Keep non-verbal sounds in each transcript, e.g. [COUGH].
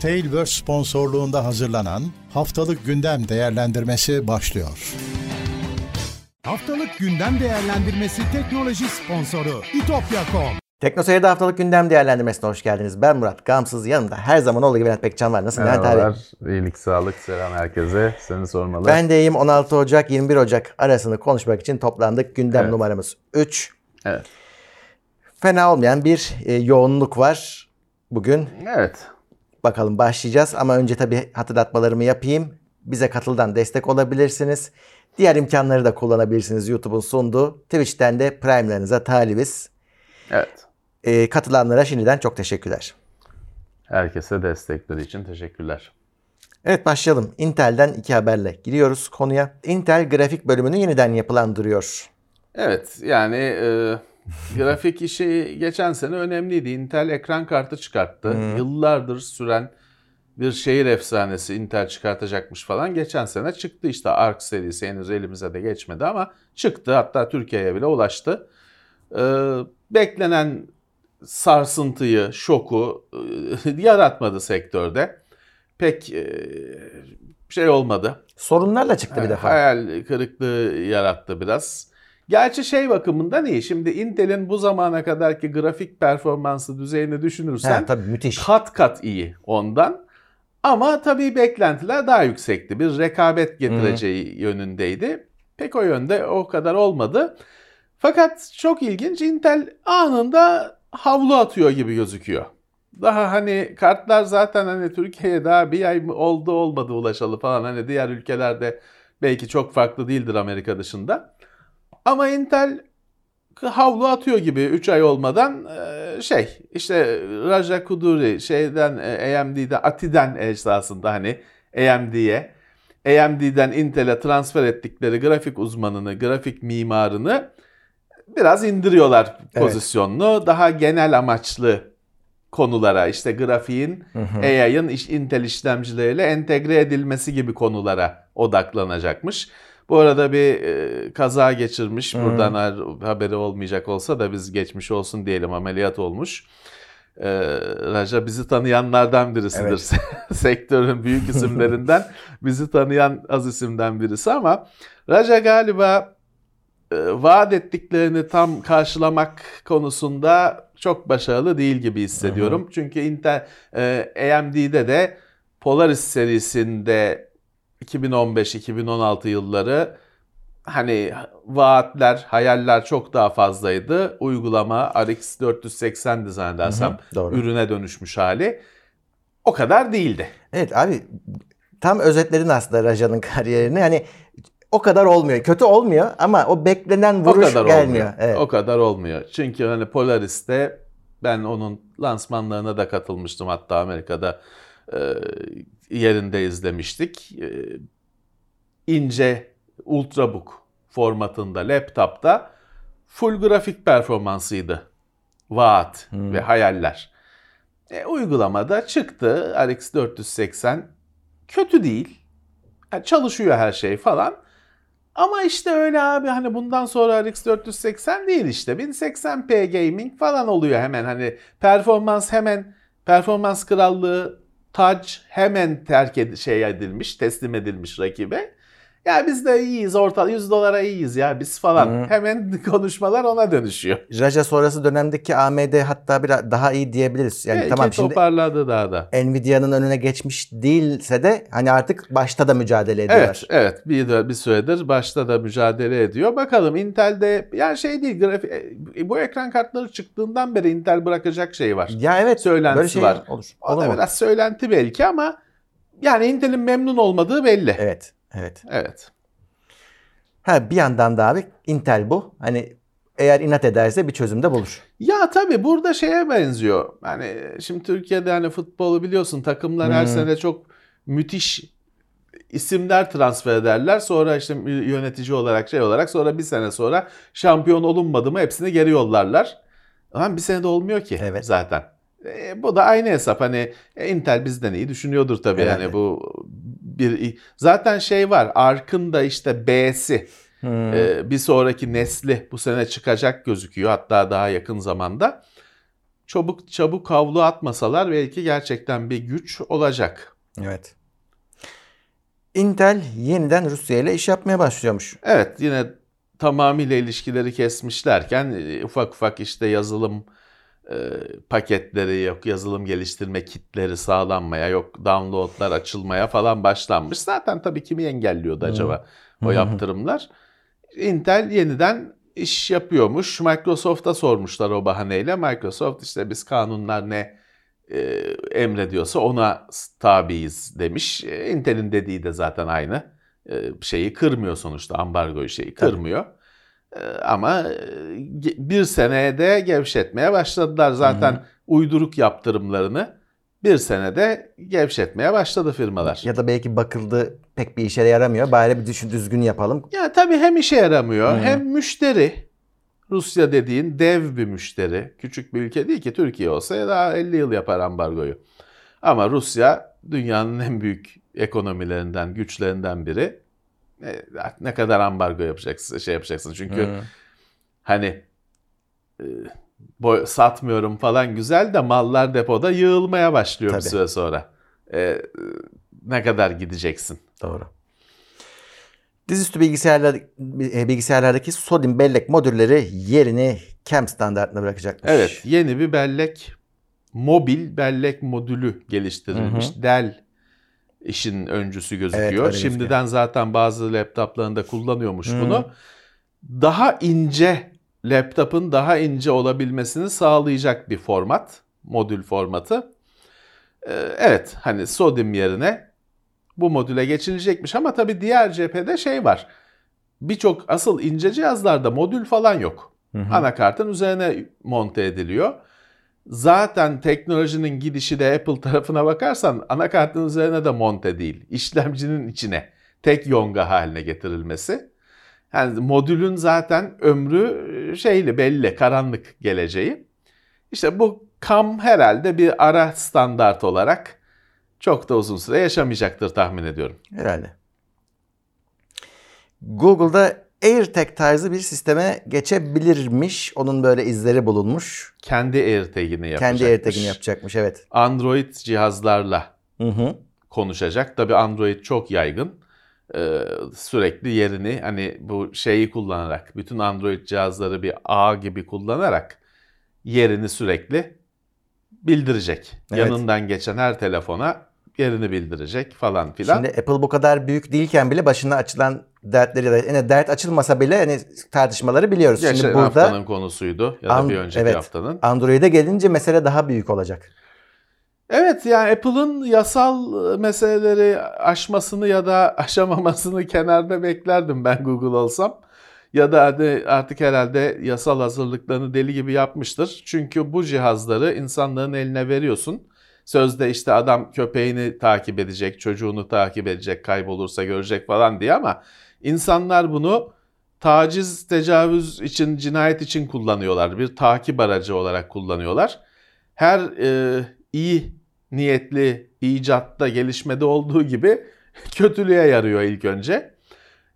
Tailverse sponsorluğunda hazırlanan Haftalık Gündem Değerlendirmesi başlıyor. Haftalık gündem değerlendirmesi teknoloji sponsoru itopya.com. Teknoseyir'de haftalık gündem değerlendirmesine hoş geldiniz. Ben Murat Gamsız. Yanımda her zaman olduğu gibi Levent Bekcan var. Nasılsın Levent abi? İyilik, sağlık, selam herkese. Seni sormalı. Ben de iyiyim. 16 Ocak 21 Ocak arasını konuşmak için toplandık. Gündem Evet. numaramız 3. Evet. Fena olmayan bir e, yoğunluk var bugün. Evet. Bakalım başlayacağız ama önce tabii hatırlatmalarımı yapayım. Bize katıldan destek olabilirsiniz. Diğer imkanları da kullanabilirsiniz YouTube'un sunduğu. Twitch'ten de Prime'larınıza talibiz. Evet. E, katılanlara şimdiden çok teşekkürler. Herkese destekleri için teşekkürler. Evet başlayalım. Intel'den iki haberle giriyoruz konuya. Intel grafik bölümünü yeniden yapılandırıyor. Evet, yani e, grafik işi geçen sene önemliydi. Intel ekran kartı çıkarttı. Yıllardır süren bir şehir efsanesi Intel çıkartacakmış falan. Geçen sene çıktı işte Arc serisi henüz elimize de geçmedi ama çıktı. Hatta Türkiye'ye bile ulaştı. E, beklenen sarsıntıyı, şoku e, [LAUGHS] yaratmadı sektörde. Pek e, şey olmadı. Sorunlarla çıktı bir defa. Hayal kırıklığı yarattı biraz. Gerçi şey bakımından iyi. Şimdi Intel'in bu zamana kadarki grafik performansı düzeyini düşünürsen Ha, tabii müthiş. kat kat iyi ondan. Ama tabii beklentiler daha yüksekti. Bir rekabet getireceği yönündeydi. Pek o yönde o kadar olmadı. Fakat çok ilginç Intel anında havlu atıyor gibi gözüküyor. Daha hani kartlar zaten hani Türkiye'ye daha bir ay oldu olmadı ulaşalı falan. Hani diğer ülkelerde belki çok farklı değildir Amerika dışında. Ama Intel havlu atıyor gibi 3 ay olmadan e, şey işte Raja Kuduri şeyden e, AMD'den Ati'den esasında hani AMD'ye AMD'den Intel'e transfer ettikleri grafik uzmanını, grafik mimarını biraz indiriyorlar Evet. pozisyonunu. Daha genel amaçlı konulara işte grafiğin AI'ın iş- Intel işlemcileriyle entegre edilmesi gibi konulara odaklanacakmış. Bu arada bir e, kaza geçirmiş. Buradan har- haberi olmayacak olsa da biz geçmiş olsun diyelim ameliyat olmuş. E, Raja bizi tanıyanlardan birisidir. [LAUGHS] Sektörün büyük isimlerinden bizi tanıyan az isimden birisi ama Raja galiba e, vaat ettiklerini tam karşılamak konusunda çok başarılı değil gibi hissediyorum. Çünkü Intel e, AMD'de de Polaris serisinde 2015-2016 yılları hani vaatler, hayaller çok daha fazlaydı. Uygulama RX 480 zannedersem Hı hı, doğru. ürüne dönüşmüş hali o kadar değildi. Evet abi tam özetledin aslında Raja'nın [LAUGHS] kariyerini. Hani o kadar olmuyor. Kötü olmuyor ama o beklenen O vuruş kadar gelmiyor. olmuyor. Evet. O kadar olmuyor. Çünkü hani Polaris'te ben onun lansmanlarına da katılmıştım hatta Amerika'da e, yerinde izlemiştik. E, ince ultrabook formatında laptopta full grafik performansıydı. Vaat ve hayaller. E, uygulamada çıktı RX 480 kötü değil. Yani çalışıyor her şey falan. Ama işte öyle abi hani bundan sonra RX 480 değil işte. 1080p gaming falan oluyor hemen hani performans hemen performans krallığı tac hemen terk ed- şey edilmiş, teslim edilmiş rakibe. Ya biz de iyiyiz orta 100 dolara iyiyiz ya biz falan. Hı. Hemen [LAUGHS] konuşmalar ona dönüşüyor. Raja sonrası dönemdeki AMD hatta biraz daha iyi diyebiliriz. Yani Belki tamam şimdi toparladı daha da. Nvidia'nın önüne geçmiş değilse de hani artık başta da mücadele ediyorlar. Evet, evet. Bir, bir süredir başta da mücadele ediyor. Bakalım Intel'de yani şey değil grafik e, bu ekran kartları çıktığından beri Intel bırakacak şey var. Ya evet. Söylentisi böyle şey var. Olur. Olur mu? biraz söylenti belki ama yani Intel'in memnun olmadığı belli. Evet. Evet. Evet. Ha bir yandan da abi Intel bu. Hani eğer inat ederse bir çözüm de bulur. Ya tabii burada şeye benziyor. Hani şimdi Türkiye'de hani futbolu biliyorsun takımlar her Hmm. sene çok müthiş isimler transfer ederler. Sonra işte yönetici olarak şey olarak sonra bir sene sonra şampiyon olunmadı mı hepsini geri yollarlar. Ama bir senede olmuyor ki Evet. zaten. E, bu da aynı hesap hani e, Intel bizden iyi düşünüyordur tabii Herhalde. yani bu bir zaten şey var Ark'ın da işte B'si Hmm. ee, bir sonraki nesli bu sene çıkacak gözüküyor hatta daha yakın zamanda. çabuk çabuk havlu atmasalar belki gerçekten bir güç olacak. Evet. Intel yeniden Rusya ile iş yapmaya başlıyormuş. Evet yine tamamıyla ilişkileri kesmişlerken e, ufak ufak işte yazılım e, paketleri yok yazılım geliştirme kitleri sağlanmaya yok downloadlar açılmaya falan başlanmış. Zaten tabii kimi engelliyordu acaba o yaptırımlar. Intel yeniden iş yapıyormuş. Microsoft'a sormuşlar o bahaneyle. Microsoft işte biz kanunlar ne e, emrediyorsa ona tabiiz demiş. E, Intel'in dediği de zaten aynı. E, şeyi kırmıyor sonuçta ambargoyu şeyi kırmıyor. E, ama e, bir senede gevşetmeye başladılar zaten uyduruk yaptırımlarını. Bir senede gevşetmeye başladı firmalar. Ya da belki bakıldı pek bir işe yaramıyor. Bari bir düşün düzgün yapalım. Ya tabii hem işe yaramıyor hem müşteri. Rusya dediğin dev bir müşteri. Küçük bir ülke değil ki Türkiye olsa ya daha 50 yıl yapar ambargoyu. Ama Rusya dünyanın en büyük ekonomilerinden, güçlerinden biri. E, Ne kadar ambargo yapacaksın, şey yapacaksın. Çünkü hani e, boy- satmıyorum falan güzel de mallar depoda yığılmaya başlıyor bir Tabii. süre sonra. E, ne kadar gideceksin? Doğru. Dizüstü bilgisayarlar, e, bilgisayarlardaki sodim bellek modülleri yerini CAM standartına bırakacakmış. Evet, yeni bir bellek, mobil bellek modülü geliştirilmiş. Dell işin öncüsü gözüküyor. gözüküyor. Şimdiden zaten bazı laptoplarında kullanıyormuş bunu. Daha ince, laptopun daha ince olabilmesini sağlayacak bir format, modül formatı. Ee, evet, hani sodim yerine bu modüle geçilecekmiş ama tabii diğer cephede şey var. Birçok asıl ince cihazlarda modül falan yok. Anakartın üzerine monte ediliyor. Zaten teknolojinin gidişi de Apple tarafına bakarsan anakartın üzerine de monte değil. İşlemcinin içine tek yonga haline getirilmesi. Yani modülün zaten ömrü e, şeyli belli, karanlık geleceği. İşte bu CAM herhalde bir ara standart olarak çok da uzun süre yaşamayacaktır tahmin ediyorum. Herhalde. Google'da AirTag tarzı bir sisteme geçebilirmiş. Onun böyle izleri bulunmuş. Kendi AirTag'ini yapacakmış. Kendi AirTag'ini yapacakmış evet. Android cihazlarla Hı hı. konuşacak. Tabii Android çok yaygın. Ee, sürekli yerini hani bu şeyi kullanarak, bütün Android cihazları bir ağ gibi kullanarak yerini sürekli bildirecek. Evet. Yanından geçen her telefona yerini bildirecek falan filan. Şimdi Apple bu kadar büyük değilken bile başına açılan dertleri ya da yani dert açılmasa bile hani tartışmaları biliyoruz. Geçen Şimdi burada haftanın konusuydu ya da An- bir önceki evet. haftanın. Android'e gelince mesele daha büyük olacak. Evet yani Apple'ın yasal meseleleri aşmasını ya da aşamamasını kenarda beklerdim ben Google olsam. Ya da hadi artık herhalde yasal hazırlıklarını deli gibi yapmıştır. Çünkü bu cihazları insanların eline veriyorsun. Sözde işte adam köpeğini takip edecek, çocuğunu takip edecek, kaybolursa görecek falan diye ama insanlar bunu taciz, tecavüz için, cinayet için kullanıyorlar. Bir takip aracı olarak kullanıyorlar. Her e, iyi niyetli icatta, gelişmede olduğu gibi [LAUGHS] kötülüğe yarıyor ilk önce.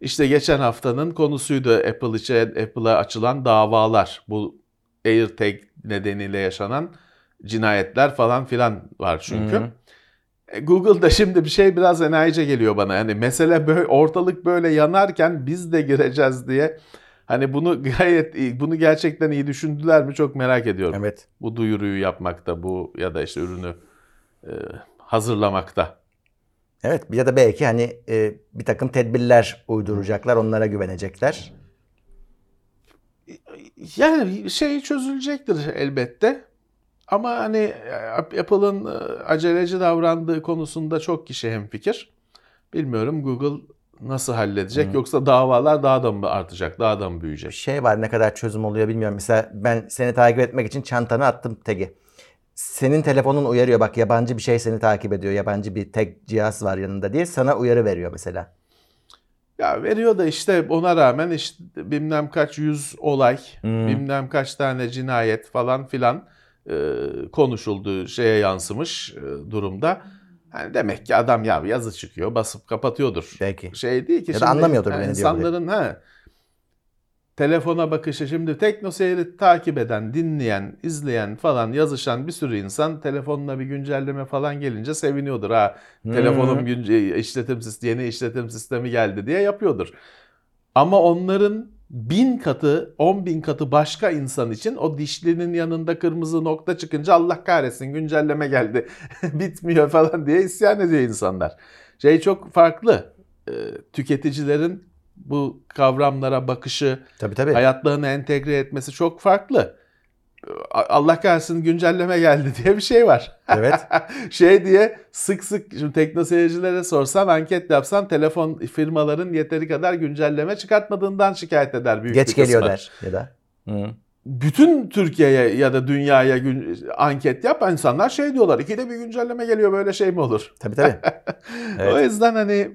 İşte geçen haftanın konusuydu Apple için Apple'a açılan davalar. Bu AirTag nedeniyle yaşanan cinayetler falan filan var çünkü. Hı. E, Google'da şimdi bir şey biraz enayice geliyor bana. Yani mesele böyle ortalık böyle yanarken biz de gireceğiz diye. Hani bunu [LAUGHS] gayet iyi, bunu gerçekten iyi düşündüler mi çok merak ediyorum. Evet. Bu duyuruyu yapmakta bu ya da işte ürünü e, hazırlamakta. Evet ya da belki hani e, bir takım tedbirler uyduracaklar, onlara güvenecekler. Yani şey çözülecektir elbette. Ama hani e, Apple'ın e, aceleci davrandığı konusunda çok kişi hemfikir. Bilmiyorum Google nasıl halledecek yoksa davalar daha da mı artacak, daha da mı büyüyecek? şey var ne kadar çözüm oluyor bilmiyorum. Mesela ben seni takip etmek için çantana attım tag'i. Senin telefonun uyarıyor bak yabancı bir şey seni takip ediyor. Yabancı bir tag cihaz var yanında diye sana uyarı veriyor mesela. Ya veriyor da işte ona rağmen işte bilmem kaç yüz olay, bilmem kaç tane cinayet falan filan konuşulduğu şeye yansımış e, durumda. Hani demek ki adam ya yazı çıkıyor basıp kapatıyordur. Belki. Şey değil ki Ya da anlamıyordur ne diyor insanların ha telefona bakışı şimdi teknoseyri takip eden, dinleyen, izleyen falan yazışan bir sürü insan telefonuna bir güncelleme falan gelince seviniyordur. Ha telefonum günce, işletim sistemi, yeni işletim sistemi geldi diye yapıyordur. Ama onların bin katı, on bin katı başka insan için o dişlinin yanında kırmızı nokta çıkınca Allah kahretsin güncelleme geldi, [LAUGHS] bitmiyor falan diye isyan ediyor insanlar. Şey çok farklı. Ee, tüketicilerin bu kavramlara bakışı, Tabii tabii. hayatlarına entegre etmesi çok farklı. Allah kahretsin güncelleme geldi [LAUGHS] diye bir şey var. Evet. [LAUGHS] şey diye sık sık şimdi tekno seyircilere sorsan anket yapsan telefon firmaların yeteri kadar güncelleme çıkartmadığından şikayet eder büyük Geç bir kısmı. geliyor der ya da. Hı. Bütün Türkiye'ye ya da dünyaya gün, anket yap insanlar şey diyorlar. İkide bir güncelleme geliyor böyle şey mi olur? Tabii tabii. [LAUGHS] Evet. O yüzden hani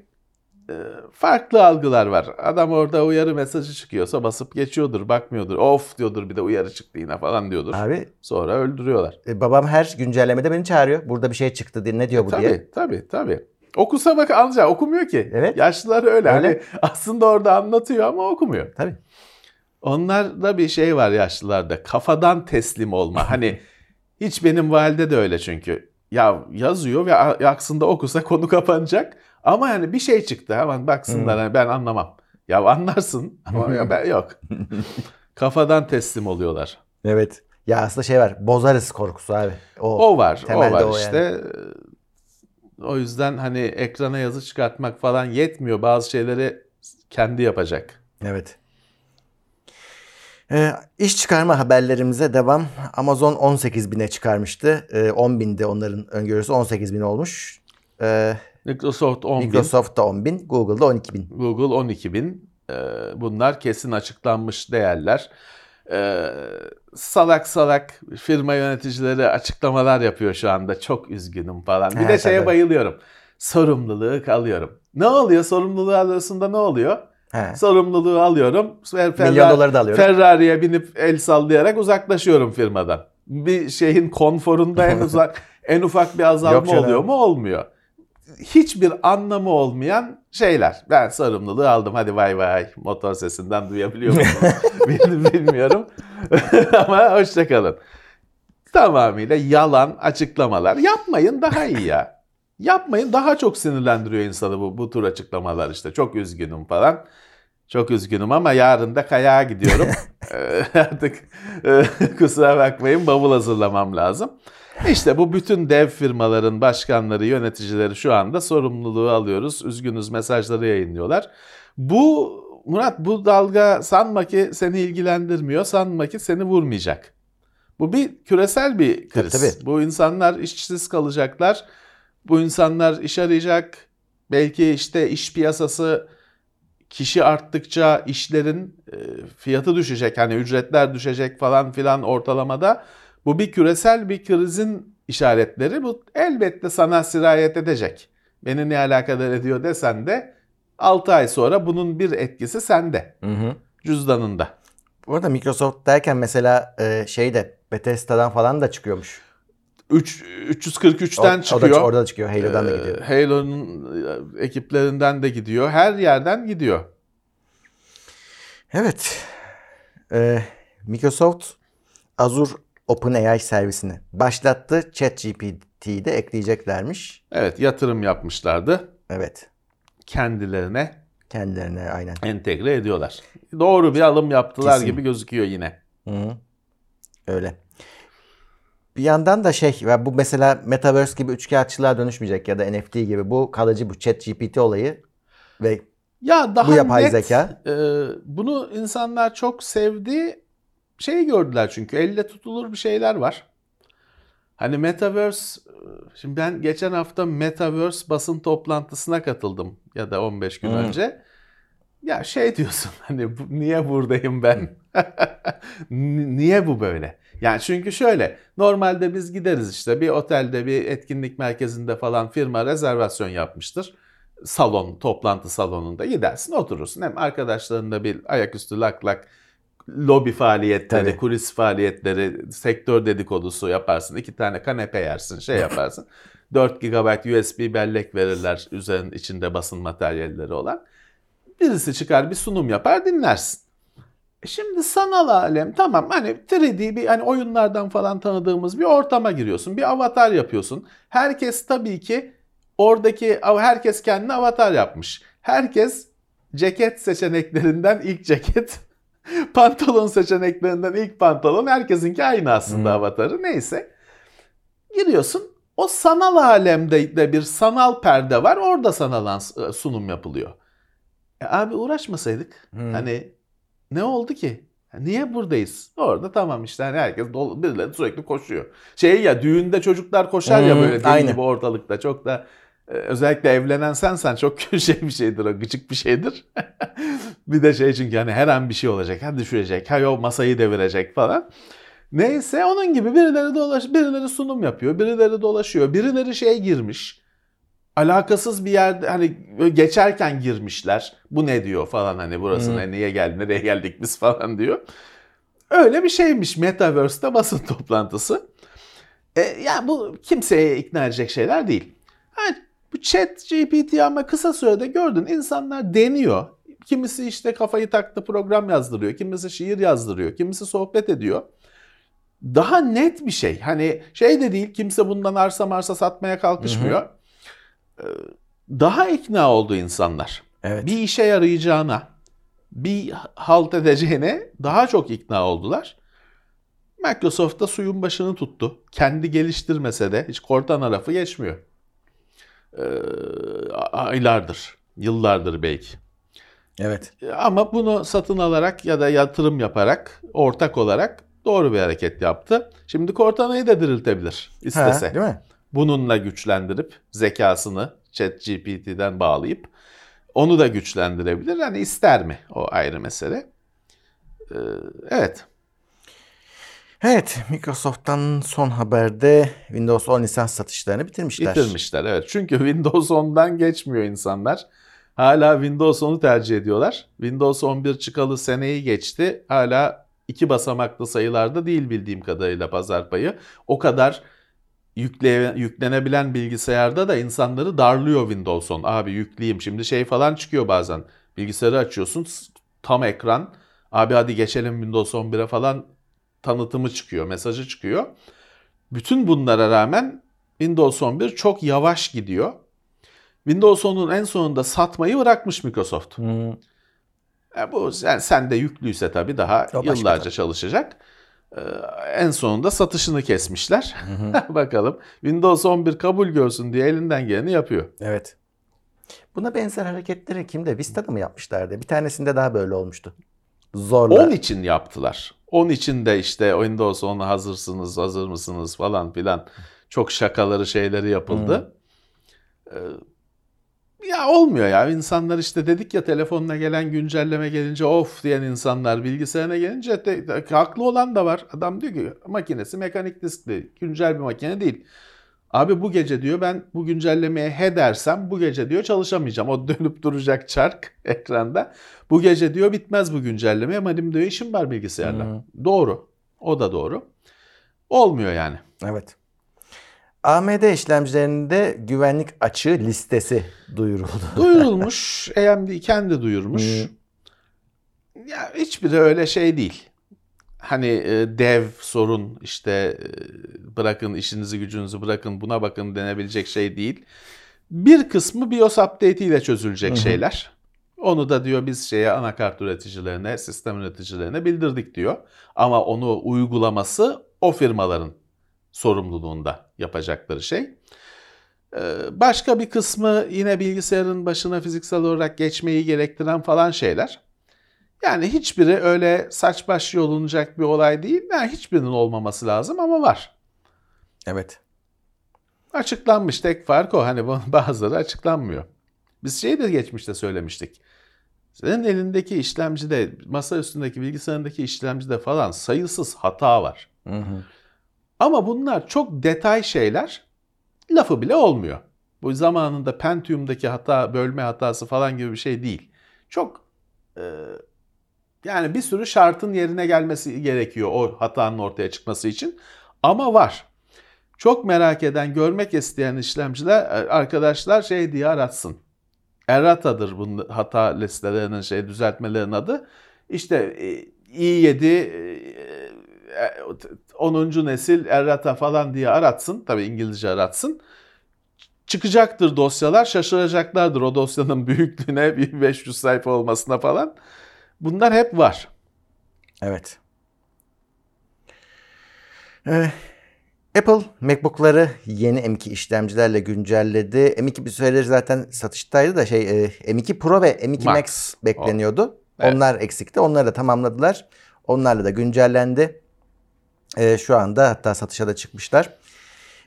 farklı algılar var. Adam orada uyarı mesajı çıkıyorsa basıp geçiyordur, bakmıyordur. Of diyordur bir de uyarı çıktı yine falan diyordur. Abi Sonra öldürüyorlar. e, babam her güncellemede beni çağırıyor. Burada bir şey çıktı diye ne diyor bu tabii, diye. tabii, tabii. Okusa bak anca okumuyor ki. Evet. Yaşlılar öyle. Öyle. Hani [LAUGHS] aslında orada anlatıyor ama okumuyor. Tabii. Onlarda bir şey var yaşlılarda. Kafadan teslim olma. Hani [LAUGHS] hiç benim valide de öyle çünkü. Ya yazıyor ve a- aslında okusa konu kapanacak. Ama yani bir şey çıktı hemen baksınlar hani ben anlamam. Ya anlarsın ama ya ben [LAUGHS] yok. Kafadan teslim oluyorlar. Evet. Ya aslında şey var. Bozarız korkusu abi. O, O var, o var o yani. işte. O yüzden hani ekrana yazı çıkartmak falan yetmiyor. Bazı şeyleri kendi yapacak. Evet. Ee, iş çıkarma haberlerimize devam. Amazon 18 bine çıkarmıştı. Ee, 10 bindi onların öngörüsü 18 bin olmuş. Ee, Microsoft 10 bin, Microsoft da 10 bin, Google'da 12 bin. Google 12 bin. Ee, bunlar kesin açıklanmış değerler. Ee, salak salak firma yöneticileri açıklamalar yapıyor şu anda. Çok üzgünüm falan. Bir He, de şeye tabii. bayılıyorum. Sorumluluğu alıyorum. Ne oluyor? Sorumluluğu alıyorsun ne oluyor? He. Sorumluluğu alıyorum. Milyon doları da alıyorum. Ferrari'ye binip el sallayarak uzaklaşıyorum firmadan. Bir şeyin konforunda en [LAUGHS] uzak en ufak bir Yok azalma canım. oluyor mu? Olmuyor. Hiçbir anlamı olmayan şeyler. Ben sorumluluğu aldım. Hadi vay vay. Motor sesinden duyabiliyor musunuz? [LAUGHS] Bil- Bilmiyorum. [LAUGHS] Ama hoşçakalın. Tamamıyla yalan açıklamalar. Yapmayın daha iyi ya. Yapmayın daha çok sinirlendiriyor insanı bu, bu tür açıklamalar işte. Çok üzgünüm falan. Çok üzgünüm ama yarın da kayağa gidiyorum. [LAUGHS] Ee, [LAUGHS] Artık e, [LAUGHS] kusura bakmayın bavul hazırlamam lazım. İşte bu bütün dev firmaların başkanları, yöneticileri şu anda sorumluluğu alıyoruz. Üzgünüz mesajları yayınlıyorlar. Bu Murat bu dalga sanma ki seni ilgilendirmiyor, sanma ki seni vurmayacak. Bu bir küresel bir kriz. Tabii, tabii. Bu insanlar işsiz kalacaklar. Bu insanlar iş arayacak. Belki işte iş piyasası kişi arttıkça işlerin e, fiyatı düşecek. Hani ücretler düşecek falan filan ortalamada. Bu bir küresel bir krizin işaretleri. Bu elbette sana sirayet edecek. Beni ne alakadar ediyor desen de 6 ay sonra bunun bir etkisi sende. Hı hı. Cüzdanında. Bu arada Microsoft derken mesela e, şey de Bethesda'dan falan da çıkıyormuş. 3 O- 343'ten o çıkıyor. da, orada da çıkıyor. Halo'dan da Ee, gidiyor. Halo'nun e, ekiplerinden de gidiyor. Her yerden gidiyor. Evet. Ee, Microsoft Azure OpenAI servisini başlattı. ChatGPT'yi de ekleyeceklermiş. Evet yatırım yapmışlardı. Evet. Kendilerine Kendilerine aynen. entegre ediyorlar. Doğru bir alım yaptılar Kesin. gibi gözüküyor yine. -hı. Öyle. Bir yandan da şey ya bu mesela Metaverse gibi üçkağıtçılığa dönüşmeyecek ya da NFT gibi bu kalıcı bu ChatGPT olayı ve Ya daha Bu yapay net, zeka. e, bunu insanlar çok sevdi. Şey gördüler çünkü elle tutulur bir şeyler var. Hani Metaverse, e, şimdi ben geçen hafta Metaverse basın toplantısına katıldım ya da 15 gün Hmm. önce. Ya şey diyorsun [LAUGHS] hani niye buradayım ben? Ni- niye bu böyle? Yani çünkü şöyle normalde biz gideriz işte bir otelde bir etkinlik merkezinde falan firma rezervasyon yapmıştır. Salon, toplantı salonunda gidersin oturursun. Hem arkadaşlarınla bir ayaküstü lak lak lobi faaliyetleri, Tabii. kulis faaliyetleri, sektör dedikodusu yaparsın. iki tane kanepe yersin, şey [LAUGHS] yaparsın. 4 GB USB bellek verirler üzerinin içinde basın materyalleri olan. Birisi çıkar bir sunum yapar dinlersin. Şimdi sanal alem tamam hani 3D bir hani oyunlardan falan tanıdığımız bir ortama giriyorsun. Bir avatar yapıyorsun. Herkes tabii ki oradaki herkes kendine avatar yapmış. Herkes ceket seçeneklerinden ilk ceket, [LAUGHS] pantolon seçeneklerinden ilk pantolon herkesinki aynı aslında Hmm. avatarı. Neyse. Giriyorsun. O sanal alemde de bir sanal perde var. Orada sanal ans- sunum yapılıyor. E abi uğraşmasaydık Hmm. hani ne oldu ki? Niye buradayız? Orada tamam işte hani herkes dolu, birileri sürekli koşuyor. Şey ya düğünde çocuklar koşar ya Hmm, böyle deli aynen. gibi ortalıkta. Çok da e, özellikle evlenen sensen çok [LAUGHS] şey bir şeydir o gıcık bir şeydir. [LAUGHS] bir de şey çünkü hani her an bir şey olacak. Ha düşürecek, ha o masayı devirecek falan. Neyse onun gibi birileri dolaş, birileri sunum yapıyor, birileri dolaşıyor, birileri şey girmiş. Alakasız bir yerde hani geçerken girmişler. Bu ne diyor falan hani burası Hmm. niye geldi nereye geldik biz falan diyor. Öyle bir şeymiş Metaverse'te basın [LAUGHS] toplantısı. E, yani bu kimseye ikna edecek şeyler değil. Ha, bu chat GPT ama kısa sürede gördün insanlar deniyor. Kimisi işte kafayı taktı program yazdırıyor. Kimisi şiir yazdırıyor. Kimisi sohbet ediyor. Daha net bir şey. Hani şey de değil kimse bundan arsa marsa satmaya kalkışmıyor. Ee, Daha ikna oldu insanlar. Evet. Bir işe yarayacağına, bir halt edeceğine daha çok ikna oldular. Microsoft da suyun başını tuttu. Kendi geliştirmese de hiç kortan lafı geçmiyor. Ee, aylardır, yıllardır belki. Evet. Ama bunu satın alarak ya da yatırım yaparak, ortak olarak doğru bir hareket yaptı. Şimdi Cortana'yı da diriltebilir istese. Ha, değil mi? Bununla güçlendirip zekasını ChatGPT'den bağlayıp onu da güçlendirebilir. Hani ister mi? O ayrı mesele. Ee, evet. Evet, Microsoft'tan son haberde Windows 10 lisans satışlarını bitirmişler. Bitirmişler evet. Çünkü [LAUGHS] Windows 10'dan geçmiyor insanlar. Hala Windows 10'u tercih ediyorlar. Windows 11 çıkalı seneyi geçti. Hala iki basamaklı sayılarda değil bildiğim kadarıyla pazar payı. O kadar yükle, yüklenebilen bilgisayarda da insanları darlıyor Windows 10. Abi yükleyeyim. Şimdi şey falan çıkıyor bazen. Bilgisayarı açıyorsun tam ekran. Abi hadi geçelim Windows 11'e falan tanıtımı çıkıyor, mesajı çıkıyor. Bütün bunlara rağmen Windows 11 çok yavaş gidiyor. Windows 10'un en sonunda satmayı bırakmış Microsoft. Hmm, E bu yani sen de yüklüyse tabii daha başka yıllarca tabii. çalışacak. Ee, en sonunda satışını kesmişler. [LAUGHS] Bakalım Windows 11 kabul görsün diye elinden geleni yapıyor. evet. Buna benzer hareketleri kimde? Vista'da mı yapmışlardı? Bir tanesinde daha böyle olmuştu. Zorla. 10 için yaptılar. 10 için de işte Windows 10'a hazırsınız, hazır mısınız falan filan. Çok şakaları şeyleri yapıldı. Ee, ya olmuyor ya. İnsanlar işte dedik ya telefonuna gelen güncelleme gelince of diyen insanlar bilgisayarına gelince de, de- haklı olan da var. Adam diyor ki makinesi mekanik diskli. Güncel bir makine değil. Abi bu gece diyor ben bu güncellemeye he dersem bu gece diyor çalışamayacağım. O dönüp duracak çark [LAUGHS] ekranda. Bu gece diyor bitmez bu güncelleme ama benim diyor işim var bilgisayarla. Hı. Doğru. O da doğru. Olmuyor yani. Evet. AMD işlemcilerinde güvenlik açığı listesi duyuruldu. [LAUGHS] Duyurulmuş. AMD kendi duyurmuş. Hı. Ya hiçbiri öyle şey değil. Hani e, dev sorun işte e, bırakın işinizi gücünüzü bırakın buna bakın denebilecek şey değil. Bir kısmı BIOS update ile çözülecek Hı hı. şeyler. Onu da diyor biz şeye anakart üreticilerine, sistem üreticilerine bildirdik diyor. Ama onu uygulaması o firmaların sorumluluğunda yapacakları şey. Ee, Başka bir kısmı yine bilgisayarın başına fiziksel olarak geçmeyi gerektiren falan şeyler. Yani hiçbiri öyle saç baş yolunacak bir olay değil. Yani hiçbirinin olmaması lazım ama var. Evet. Açıklanmış tek fark o. Hani [LAUGHS] bazıları açıklanmıyor. Biz şeyi de geçmişte söylemiştik. Senin elindeki işlemcide, masa üstündeki bilgisayarındaki işlemcide falan sayısız hata var. Hı hı. Ama bunlar çok detay şeyler. Lafı bile olmuyor. Bu zamanında Pentium'daki hata, bölme hatası falan gibi bir şey değil. Çok e, yani bir sürü şartın yerine gelmesi gerekiyor o hatanın ortaya çıkması için. Ama var. Çok merak eden, görmek isteyen işlemciler e, arkadaşlar şey diye aratsın. Errata'dır bunun hata listelerinin şey düzeltmelerin adı. İşte e, i7 e, 10. nesil errata falan diye aratsın. Tabii İngilizce aratsın. Çıkacaktır dosyalar. Şaşıracaklardır o dosyanın [LAUGHS] büyüklüğüne, bir 500 sayfa olmasına falan. Bunlar hep var. Evet. Ee, Apple MacBook'ları yeni M2 işlemcilerle güncelledi. M2 bir süredir zaten satıştaydı da şey e, M2 Pro ve M2 Max, Max. bekleniyordu. Evet. Onlar eksikti. Onları da tamamladılar. Onlarla da güncellendi. Ee, şu anda hatta satışa da çıkmışlar.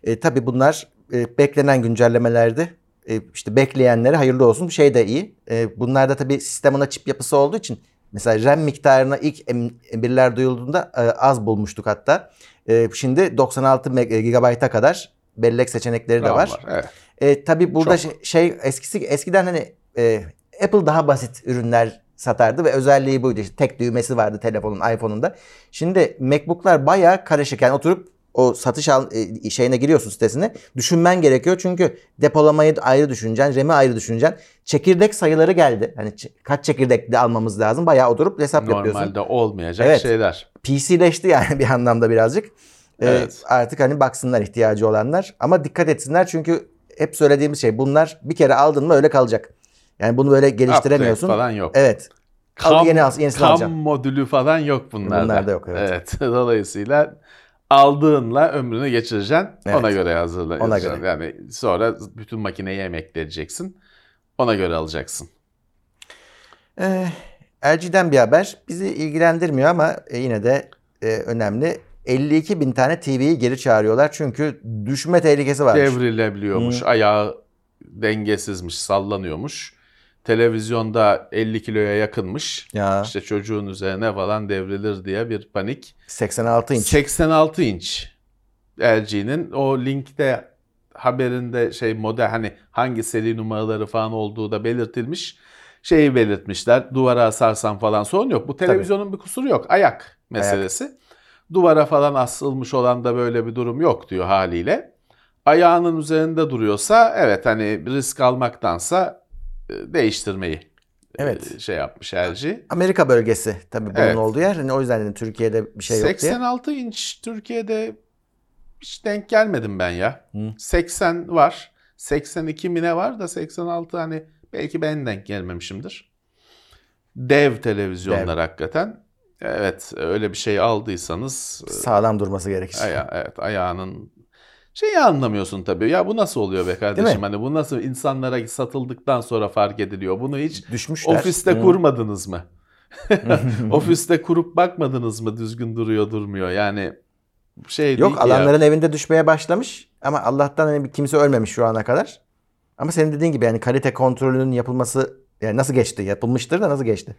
E, tabii bunlar e, beklenen güncellemelerdi. E, işte bekleyenlere hayırlı olsun. Şey de iyi. E, bunlarda tabii sistem ana çip yapısı olduğu için mesela RAM miktarına ilk M1'ler duyulduğunda e, az bulmuştuk hatta. E, şimdi 96 GB'a kadar bellek seçenekleri de RAM var. Evet. E, tabii burada Çok. şey, şey eskisi eskiden hani e, Apple daha basit ürünler satardı ve özelliği buydu. İşte tek düğmesi vardı telefonun, iPhone'un da. Şimdi MacBook'lar bayağı karışık. Yani oturup o satış al, e, şeyine giriyorsun sitesine. Düşünmen gerekiyor çünkü depolamayı ayrı düşüneceksin, RAM'i ayrı düşüneceksin. Çekirdek sayıları geldi. Hani kaç çekirdek de almamız lazım. Bayağı oturup hesap yapıyorsun. Normalde olmayacak Evet. şeyler. PC'leşti yani bir anlamda birazcık. Ee, Evet. artık hani baksınlar ihtiyacı olanlar. Ama dikkat etsinler çünkü hep söylediğimiz şey bunlar bir kere aldın mı öyle kalacak. Yani bunu böyle geliştiremiyorsun. Upgrade falan yok. Evet. Al, yeni yenisini kam alacağım. modülü falan yok bunlarda. Bunlarda yok, evet. [LAUGHS] Dolayısıyla aldığınla ömrünü geçireceksin. Evet. Ona göre hazırlayacaksın. Ona göre. Yani sonra bütün makineye emekleyeceksin. Ona göre alacaksın. Ee, LG'den bir haber. Bizi ilgilendirmiyor ama e, yine de e, önemli. 52 bin tane TV'yi geri çağırıyorlar çünkü düşme tehlikesi varmış. Devrilebiliyormuş. Ayağı dengesizmiş, sallanıyormuş. Televizyonda 50 kiloya yakınmış. Ya İşte çocuğun üzerine falan devrilir diye bir panik. 86 inç. 86 inç LG'nin o linkte haberinde şey model hani hangi seri numaraları falan olduğu da belirtilmiş. Şeyi belirtmişler. Duvara asarsan falan sorun yok. Bu televizyonun bir kusuru yok. Ayak meselesi. Duvara falan asılmış olan da böyle bir durum yok diyor haliyle. Ayağının üzerinde duruyorsa evet hani risk almaktansa değiştirmeyi e, Evet. şey yapmış LG. Amerika bölgesi tabii bunun Evet. olduğu yer. Hani o yüzden dedim Türkiye'de bir şey yok diye. 86 inç Türkiye'de hiç denk gelmedim ben ya. Hı. 80 var. 82 mi ne var da 86 hani belki ben denk gelmemişimdir. Dev televizyonlar Dev. hakikaten. Evet öyle bir şey aldıysanız Sağlam durması gerekir. aya, evet ayağının şeyi anlamıyorsun tabii. Ya bu nasıl oluyor be kardeşim? Hani bu nasıl insanlara satıldıktan sonra fark ediliyor? Bunu hiç Düşmüşler. Ofiste Hı. kurmadınız mı? [LAUGHS] Ofiste kurup bakmadınız mı düzgün duruyor durmuyor? Yani şey değil Yok ki ya. alanların evinde düşmeye başlamış ama Allah'tan hani kimse ölmemiş şu ana kadar. Ama senin dediğin gibi yani kalite kontrolünün yapılması yani nasıl geçti? Yapılmıştır da nasıl geçti?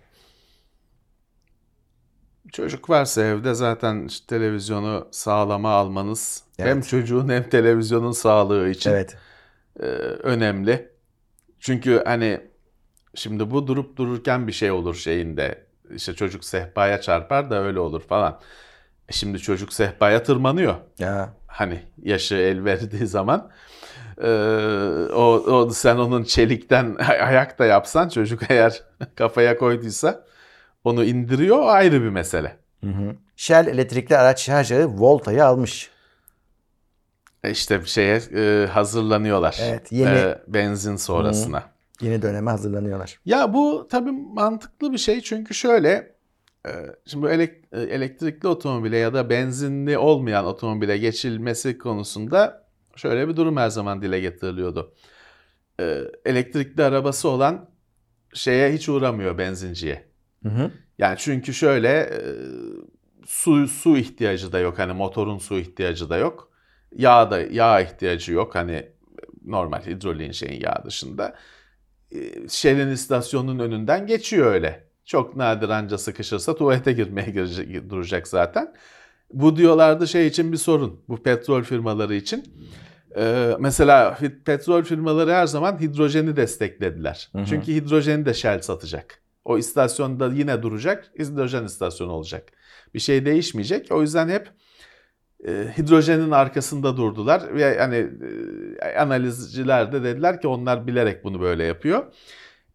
Çocuk varsa evde zaten işte televizyonu sağlama almanız hem Evet. çocuğun hem televizyonun sağlığı için Evet. e, önemli. Çünkü hani şimdi bu durup dururken bir şey olur şeyinde. İşte çocuk sehpaya çarpar da öyle olur falan. E Şimdi çocuk sehpaya tırmanıyor. Ya hani yaşı el verdiği zaman Ee, o, o sen onun çelikten [LAUGHS] ayak da yapsan çocuk eğer [LAUGHS] kafaya koyduysa onu indiriyor ayrı bir mesele. Shell elektrikli araç şarjı Volta'yı almış. E İşte bir şeye e, hazırlanıyorlar. Evet, yeni- E, benzin sonrasına. Yeni döneme hazırlanıyorlar. Ya bu tabii mantıklı bir şey çünkü şöyle e, şimdi bu elek- e, elektrikli otomobile ya da benzinli olmayan otomobile geçilmesi konusunda şöyle bir durum her zaman dile getiriliyordu. E, Elektrikli arabası olan şeye hiç uğramıyor benzinciye. Hı hı. Yani çünkü şöyle e, su su ihtiyacı da yok hani motorun su ihtiyacı da yok. Yağ da yağ ihtiyacı yok hani normal hidroliğin şeyin yağ dışında. E, Shell'in istasyonunun önünden geçiyor öyle. Çok nadir anca sıkışırsa tuvalete girmeye girecek, duracak zaten. Bu diyorlardı şey için bir sorun. Bu petrol firmaları için. Ee, mesela petrol firmaları her zaman hidrojeni desteklediler. Hı hı. Çünkü hidrojeni de Shell satacak. O istasyonda yine duracak, hidrojen istasyonu olacak. Bir şey değişmeyecek. O yüzden hep e, hidrojenin arkasında durdular ve hani e, analizciler de dediler ki onlar bilerek bunu böyle yapıyor.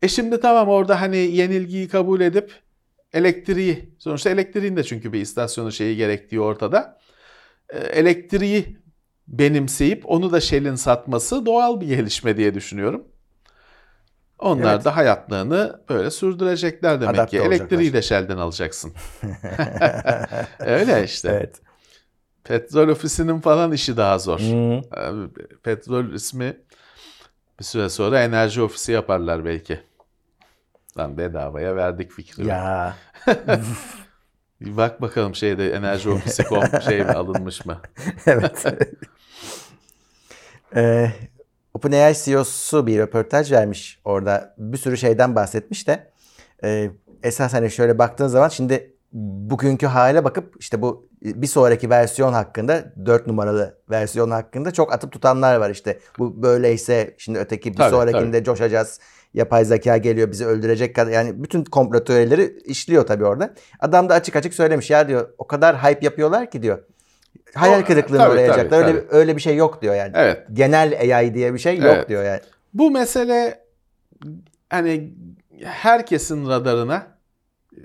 E şimdi tamam orada hani yenilgiyi kabul edip elektriği sonuçta elektriğin de çünkü bir istasyonu şeyi gerektiği ortada. E, elektriği benimseyip onu da Shell'in satması doğal bir gelişme diye düşünüyorum. Onlar Evet. da hayatlarını böyle sürdürecekler demek Adapte ki. Elektriği de Shell'den alacaksın. [LAUGHS] Öyle işte. Evet. Petrol ofisinin falan işi daha zor. Hmm. Petrol ismi bir süre sonra enerji ofisi yaparlar belki. Lan bedavaya verdik fikri. Ya. [LAUGHS] Bak bakalım şeyde enerji ofisi kom şey mi alınmış mı? [LAUGHS] evet. Ee, OpenAI CEO'su bir röportaj vermiş orada. Bir sürü şeyden bahsetmiş de. Ee, esas hani şöyle baktığın zaman şimdi bugünkü hale bakıp işte bu bir sonraki versiyon hakkında 4 numaralı versiyon hakkında çok atıp tutanlar var işte. Bu böyleyse şimdi öteki bir Tabii, sonrakinde coşacağız. Yapay zeka geliyor bizi öldürecek kadar yani bütün komplo teorileri işliyor tabii orada. Adam da açık açık söylemiş ya diyor o kadar hype yapıyorlar ki diyor. Hayal kırıklığına tabii, uğrayacaklar. tabii, öyle tabii. öyle bir şey yok diyor yani. Evet. Genel AI diye bir şey yok Evet. diyor yani. Bu mesele hani herkesin radarına e,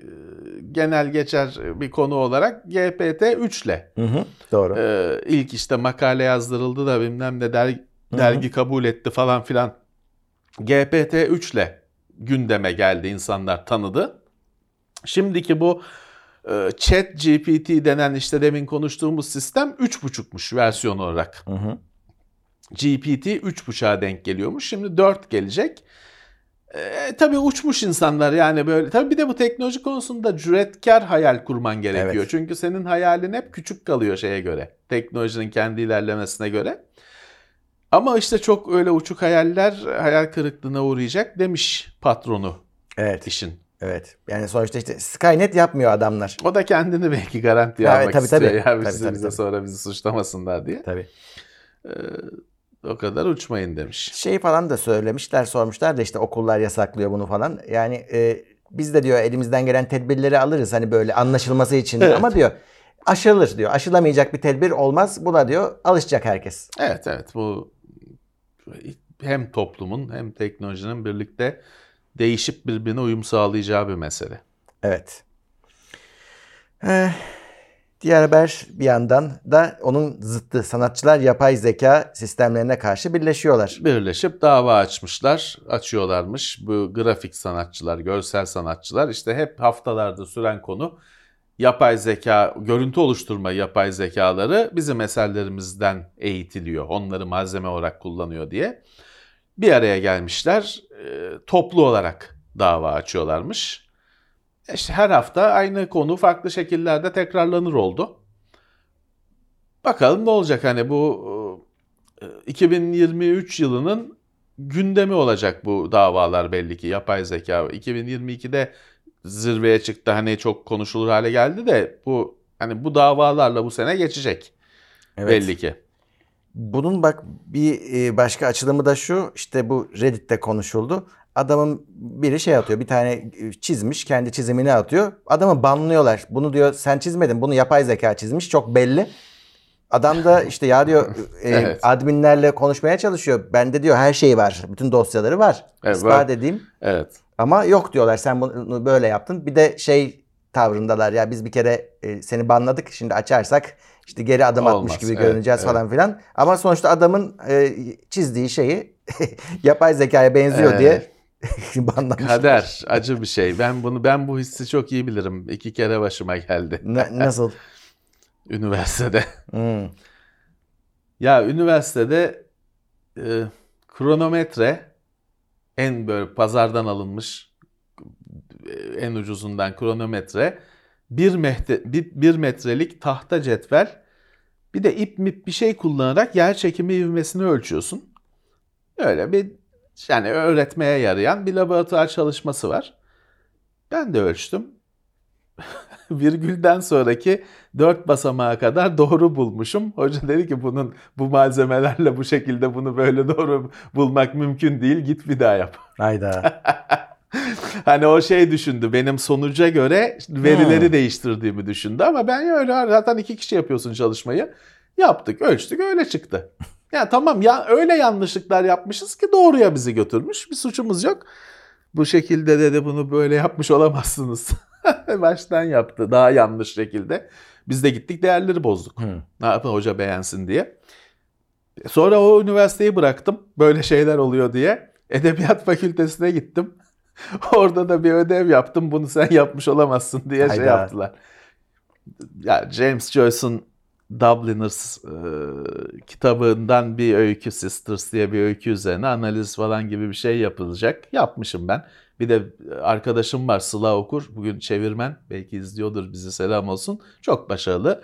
genel geçer bir konu olarak GPT-3 ile Hı hı. Doğru. e, ilk işte makale yazdırıldı da bilmem ne dergi, dergi kabul etti falan filan. GPT-3 ile gündeme geldi insanlar tanıdı. Şimdiki bu Chat GPT denen işte demin konuştuğumuz sistem 3.5'muş versiyon olarak. Hı hı. GPT 3.5'a denk geliyormuş. Şimdi 4 gelecek. E, tabii uçmuş insanlar yani böyle. Tabii bir de bu teknoloji konusunda cüretkar hayal kurman gerekiyor. Evet. Çünkü senin hayalin hep küçük kalıyor şeye göre. Teknolojinin kendi ilerlemesine göre. Ama işte çok öyle uçuk hayaller hayal kırıklığına uğrayacak demiş patronu Evet. işin. Evet. Yani sonuçta işte Skynet yapmıyor adamlar. O da kendini belki garantiye Evet, almak tabii, istiyor. tabii. Ya Tabii, tabii, bize tabii. sonra bizi suçlamasınlar diye. Tabii. O kadar uçmayın demiş. Şey falan da söylemişler, sormuşlar da işte okullar yasaklıyor bunu falan. Yani e, biz de diyor elimizden gelen tedbirleri alırız hani böyle anlaşılması için Evet. ama diyor aşılır diyor. Aşılamayacak bir tedbir olmaz. Buna diyor alışacak herkes. Evet evet bu hem toplumun hem teknolojinin birlikte değişip birbirine uyum sağlayacağı bir mesele. Evet. Eh, diğer haber bir yandan da onun zıttı. Sanatçılar yapay zeka sistemlerine karşı birleşiyorlar. Birleşip dava açmışlar, açıyorlarmış. Bu grafik sanatçılar, görsel sanatçılar işte hep haftalarda süren konu yapay zeka, görüntü oluşturma yapay zekaları bizim eserlerimizden eğitiliyor. Onları malzeme olarak kullanıyor diye. Bir araya gelmişler, e, toplu olarak dava açıyorlarmış. İşte her hafta aynı konu farklı şekillerde tekrarlanır oldu. Bakalım ne olacak hani bu e, 2023 yılının gündemi olacak bu davalar belli ki yapay zeka. 2022'de zirveye çıktı hani çok konuşulur hale geldi de bu hani bu davalarla bu sene geçecek belli ki. Bunun bak bir e, başka açılımı da şu işte bu Reddit'te konuşuldu. Adamın biri şey atıyor bir tane e, çizmiş kendi çizimini atıyor. Adamı banlıyorlar. Bunu diyor sen çizmedin bunu yapay zeka çizmiş çok belli. Adam da işte ya diyor [LAUGHS] e, Evet. adminlerle konuşmaya çalışıyor. Bende diyor her şeyi var. Bütün dosyaları var. Evet, İspat var. edeyim. Evet. Ama yok diyorlar sen bunu böyle yaptın. Bir de şey tavrındalar ya biz bir kere e, seni banladık şimdi açarsak işte geri adım atmış Olmaz, gibi evet, görüneceğiz evet. falan filan. Ama sonuçta adamın e, çizdiği şeyi [LAUGHS] yapay zekaya benziyor Evet. [LAUGHS] diye banlamışlar. Kader acı bir şey. Ben bunu ben bu hissi çok iyi bilirim. İki kere başıma geldi Na- nasıl? [LAUGHS] üniversitede. Hmm. Ya üniversitede e, kronometre en böyle pazardan alınmış e, en ucuzundan kronometre bir, mehte, bir, bir metrelik tahta cetvel bir de ip mip bir şey kullanarak yer çekimi ivmesini ölçüyorsun. Öyle bir yani öğretmeye yarayan bir laboratuvar çalışması var. Ben de ölçtüm. [LAUGHS] Virgülden sonraki dört basamağa kadar doğru bulmuşum. Hoca dedi ki bunun bu malzemelerle bu şekilde bunu böyle doğru bulmak mümkün değil. Git bir daha yap. Hayda. [LAUGHS] [LAUGHS] hani o şey düşündü. Benim sonuca göre verileri Hmm. değiştirdiğimi düşündü ama ben öyle zaten iki kişi yapıyorsun çalışmayı. Yaptık, ölçtük, öyle çıktı. [LAUGHS] Ya tamam ya öyle yanlışlıklar yapmışız ki doğruya bizi götürmüş. Bir suçumuz yok. Bu şekilde dedi bunu böyle yapmış olamazsınız. [LAUGHS] Baştan yaptı daha yanlış şekilde. Biz de gittik değerleri bozduk. Hı. Ne yapın hoca beğensin diye. Sonra o üniversiteyi bıraktım. Böyle şeyler oluyor diye. Edebiyat fakültesine gittim. [LAUGHS] Orada da bir ödev yaptım. Bunu sen yapmış olamazsın diye şey Hayda. yaptılar. Ya James Joyce'un Dubliners e, kitabından bir öykü Sisters diye bir öykü üzerine analiz falan gibi bir şey yapılacak. Yapmışım ben. Bir de arkadaşım var Sıla Okur. Bugün çevirmen. Belki izliyordur bizi selam olsun. Çok başarılı.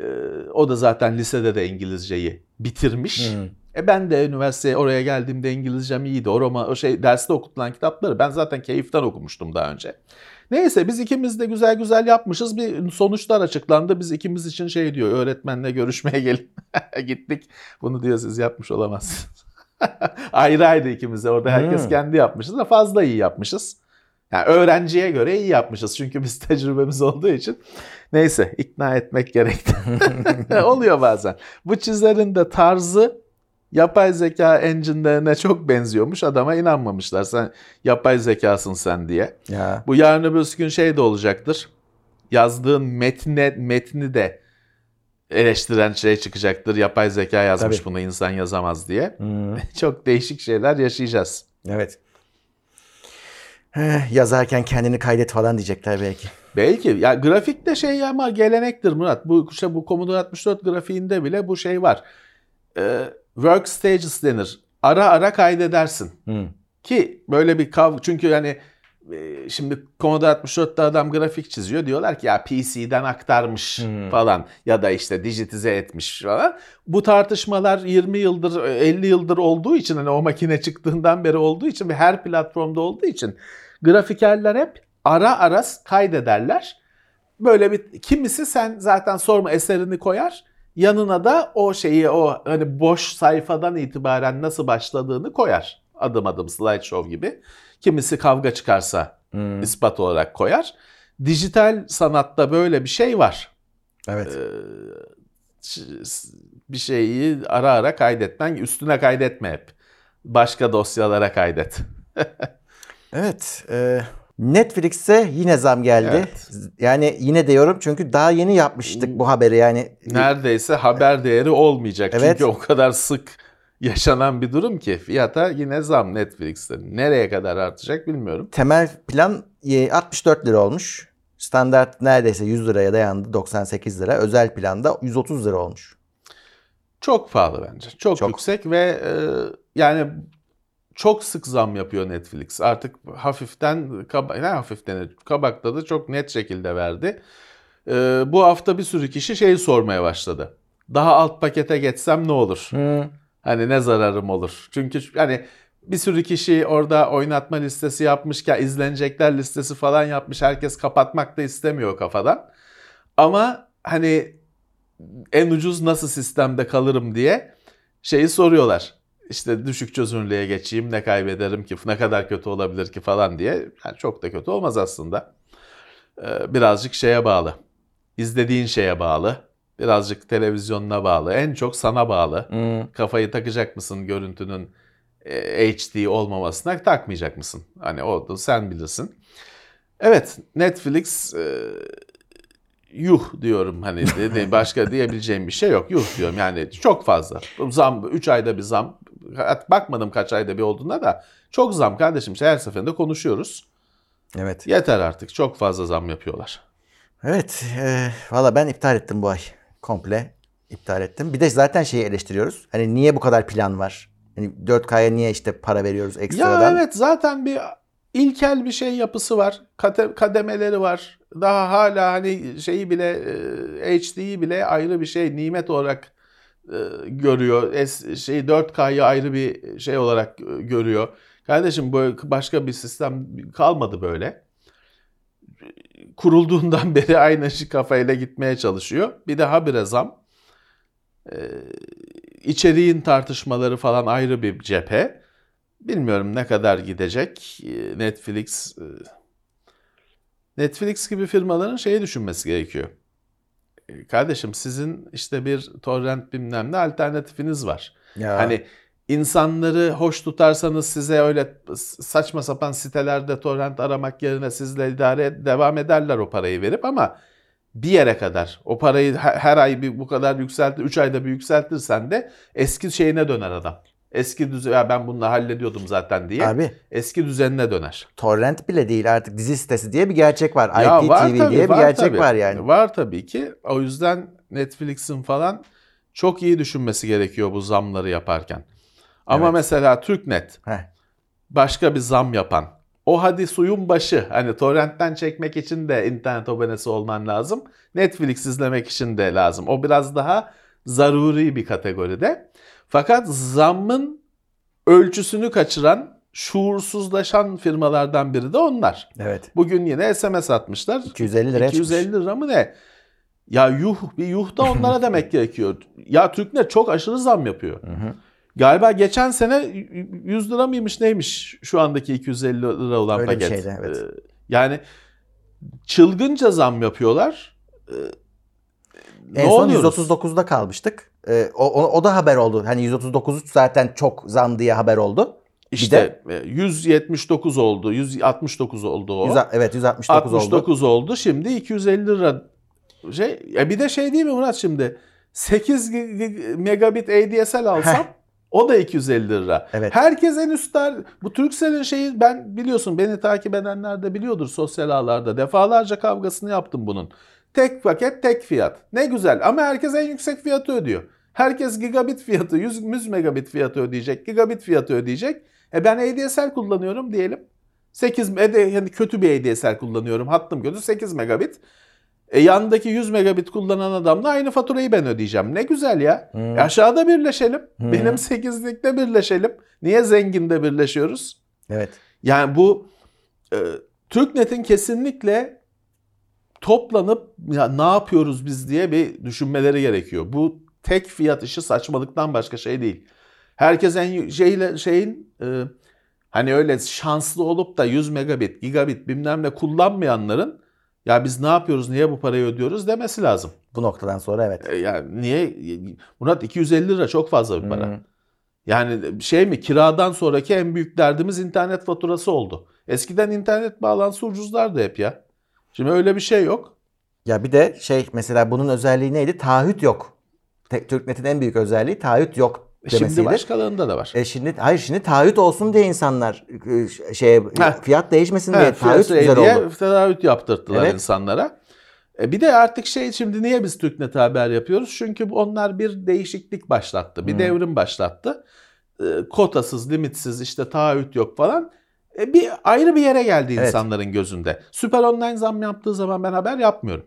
E, o da zaten lisede de İngilizceyi bitirmiş. Hı. E ben de üniversiteye oraya geldiğimde İngilizcem iyiydi. O roman, o şey derste okutulan kitapları ben zaten keyiften okumuştum daha önce. Neyse biz ikimiz de güzel güzel yapmışız. Bir sonuçlar açıklandı. Biz ikimiz için şey diyor öğretmenle görüşmeye gelin. [LAUGHS] Gittik. Bunu diyor siz yapmış olamazsınız. [LAUGHS] ayrı ayrı ikimiz de orada herkes Hmm. kendi yapmışız da fazla iyi yapmışız. Yani öğrenciye göre iyi yapmışız. Çünkü biz [LAUGHS] tecrübemiz olduğu için. Neyse ikna etmek gerekti. Oluyor bazen. Bu çizerin de tarzı yapay zeka engine'lerine çok benziyormuş. Adama inanmamışlar. Sen yapay zekasın sen diye. Ya. Bu yarın öbür gün şey de olacaktır. Yazdığın metne, metni de eleştiren şey çıkacaktır. Yapay zeka yazmış Tabii. bunu insan yazamaz diye. Hı. [LAUGHS] Çok değişik şeyler yaşayacağız. Evet. Heh, yazarken kendini kaydet falan diyecekler belki. Belki ya grafikte şey ama gelenektir Murat. Bu işte bu Commodore 64 grafiğinde bile bu şey var. Ee, work stages denir. Ara ara kaydedersin. Hı. Ki böyle bir kav çünkü yani e, şimdi Commodore 64'te adam grafik çiziyor diyorlar ki ya PC'den aktarmış Hmm. falan ya da işte dijitize etmiş falan. Bu tartışmalar 20 yıldır 50 yıldır olduğu için hani o makine çıktığından beri olduğu için ve her platformda olduğu için grafikerler hep ara ara kaydederler. Böyle bir kimisi sen zaten sorma eserini koyar. Yanına da o şeyi o hani boş sayfadan itibaren nasıl başladığını koyar. Adım adım slideshow gibi. Kimisi kavga çıkarsa Hı. ispat olarak koyar. Dijital sanatta böyle bir şey var. Evet. Ee, bir şeyi ara ara kaydetmen, üstüne kaydetme hep. Başka dosyalara kaydet. [LAUGHS] Evet. e, Netflix'e yine zam geldi. Evet. Yani yine diyorum çünkü daha yeni yapmıştık bu haberi yani. Neredeyse haber değeri olmayacak. Evet. Çünkü o kadar sık yaşanan bir durum ki fiyata yine zam Netflix'te. Nereye kadar artacak bilmiyorum. Temel plan e, 64 lira olmuş. Standart neredeyse 100 liraya dayandı 98 lira. Özel planda 130 lira olmuş. Çok pahalı bence. Çok, Çok. yüksek ve e, yani çok sık zam yapıyor Netflix. Artık hafiften, kaba, ne hafiften, kabakta da çok net şekilde verdi. E, bu hafta bir sürü kişi şeyi sormaya başladı. Daha alt pakete geçsem ne olur? Hı. Hani ne zararım olur? Çünkü hani bir sürü kişi orada oynatma listesi yapmışken izlenecekler listesi falan yapmış. Herkes kapatmak da istemiyor kafadan. Ama hani en ucuz nasıl sistemde kalırım diye şeyi soruyorlar. İşte düşük çözünürlüğe geçeyim ne kaybederim ki ne kadar kötü olabilir ki falan diye. Yani çok da kötü olmaz aslında. Ee, birazcık şeye bağlı. İzlediğin şeye bağlı. Birazcık televizyonuna bağlı. En çok sana bağlı Hı. kafayı takacak mısın görüntünün e, HD olmamasına takmayacak mısın? Hani o da sen bilirsin. Evet Netflix e, yuh diyorum hani başka [LAUGHS] diyebileceğim bir şey yok. Yuh diyorum yani çok fazla. Zam 3 ayda bir zam. Bakmadım kaç ayda bir olduğuna da çok zam kardeşim. Her seferinde konuşuyoruz. Evet. Yeter artık çok fazla zam yapıyorlar. Evet. E, Valla ben iptal ettim bu ay. Komple iptal ettim. Bir de zaten şeyi eleştiriyoruz. Hani niye bu kadar plan var? Hani 4K'ya niye işte para veriyoruz ekstradan? Ya evet zaten bir ilkel bir şey yapısı var. Kate- kademeleri var. Daha hala hani şeyi bile e, HD'yi bile ayrı bir şey nimet olarak görüyor. Es, şey 4K'yı ayrı bir şey olarak e, görüyor. Kardeşim bu başka bir sistem kalmadı böyle. Kurulduğundan [LAUGHS] beri aynı şey kafayla gitmeye çalışıyor. Bir de habire zam. Ee, içeriğin tartışmaları falan ayrı bir cephe. Bilmiyorum ne kadar gidecek. Ee, Netflix e, Netflix gibi firmaların şeyi düşünmesi gerekiyor. Kardeşim sizin işte bir torrent bilmem ne alternatifiniz var. Ya. Hani insanları hoş tutarsanız size öyle saçma sapan sitelerde torrent aramak yerine sizle idare devam ederler o parayı verip ama bir yere kadar. O parayı her, her ay bir bu kadar yükseltir, 3 ayda bir yükseltirsen de eski şeyine döner adam. Eski düzen ya ben bunu hallediyordum zaten diye. Abi Eski düzenine döner. torrent bile değil artık dizi sitesi diye bir gerçek var. Ya var IPTV tabii, diye bir var gerçek tabii. var yani. Var tabii ki. O yüzden Netflix'in falan çok iyi düşünmesi gerekiyor bu zamları yaparken. Ama Evet. mesela TürkNet Heh. başka bir zam yapan. O hadi suyun başı. Hani torrentten çekmek için de internet abonesi olman lazım. Netflix izlemek için de lazım. O biraz daha zaruri bir kategoride. Fakat zammın ölçüsünü kaçıran, şuursuzlaşan firmalardan biri de onlar. Evet. Bugün yine SMS atmışlar. 250 liraya 250 lira mı ne? Ya yuh bir yuh da onlara [LAUGHS] demek gerekiyor. Ya Türknet çok aşırı zam yapıyor. Hı hı. Galiba geçen sene 100 lira mıymış neymiş şu andaki 250 lira olan Öyle paket. şeydi, evet. Ee, Yani çılgınca zam yapıyorlar. Ee, En ne son oluyoruz? 139'da kalmıştık. Ee, o, o, o da haber oldu. Hani 139 zaten çok zam diye haber oldu. Bir İşte e, 179 oldu, 169 oldu o. Yüz- evet 169 oldu. 69 oldu. Şimdi 250 lira şey. Ya bir de şey değil mi Murat şimdi? 8 gi- gi- megabit ADSL alsam Heh. o da 250 lira. Evet. Herkes en üstler. Bu Turkcell'in şeyi ben biliyorsun beni takip edenler de biliyordur sosyal ağlarda. Defalarca kavgasını yaptım bunun. Tek paket tek fiyat. Ne güzel ama herkes en yüksek fiyatı ödüyor. Herkes gigabit fiyatı, 100, 100 megabit fiyatı ödeyecek, gigabit fiyatı ödeyecek. E ben ADSL kullanıyorum diyelim. 8 me- de yani kötü bir ADSL kullanıyorum. Hattım kötü 8 megabit. E yandaki 100 megabit kullanan adamla aynı faturayı ben ödeyeceğim. Ne güzel ya. Hmm. E aşağıda birleşelim. Hmm. Benim 8'likte birleşelim. Niye zenginde birleşiyoruz? Evet. Yani bu e, TürkNet'in kesinlikle toplanıp ya ne yapıyoruz biz diye bir düşünmeleri gerekiyor. Bu tek fiyat işi saçmalıktan başka şey değil. Herkes en şeyle şeyin e, hani öyle şanslı olup da 100 megabit, gigabit bilmem ne kullanmayanların ya biz ne yapıyoruz, niye bu parayı ödüyoruz demesi lazım. Bu noktadan sonra evet. E, yani niye Murat 250 lira çok fazla bir para. Hı. Yani şey mi kiradan sonraki en büyük derdimiz internet faturası oldu. Eskiden internet bağlantısı ucuzlardı hep ya. Şimdi öyle bir şey yok. Ya bir de şey mesela bunun özelliği neydi? Taahhüt yok. Türknet'in en büyük özelliği taahhüt yok demesiydi. Şimdi başkalarında da var. E şimdi hayır şimdi taahhüt olsun diye insanlar Heh. fiyat değişmesin diye taahhüt fiyat güzel diye oldu. Taahhüt yaptırttılar Evet. insanlara. E bir de artık şey şimdi niye biz TürkNet'e haber yapıyoruz? Çünkü onlar bir değişiklik başlattı. Bir Hı. devrim başlattı. E, kotasız, limitsiz işte taahhüt yok falan. E bir ayrı bir yere geldi Evet. insanların gözünde. Süper Online zam yaptığı zaman ben haber yapmıyorum.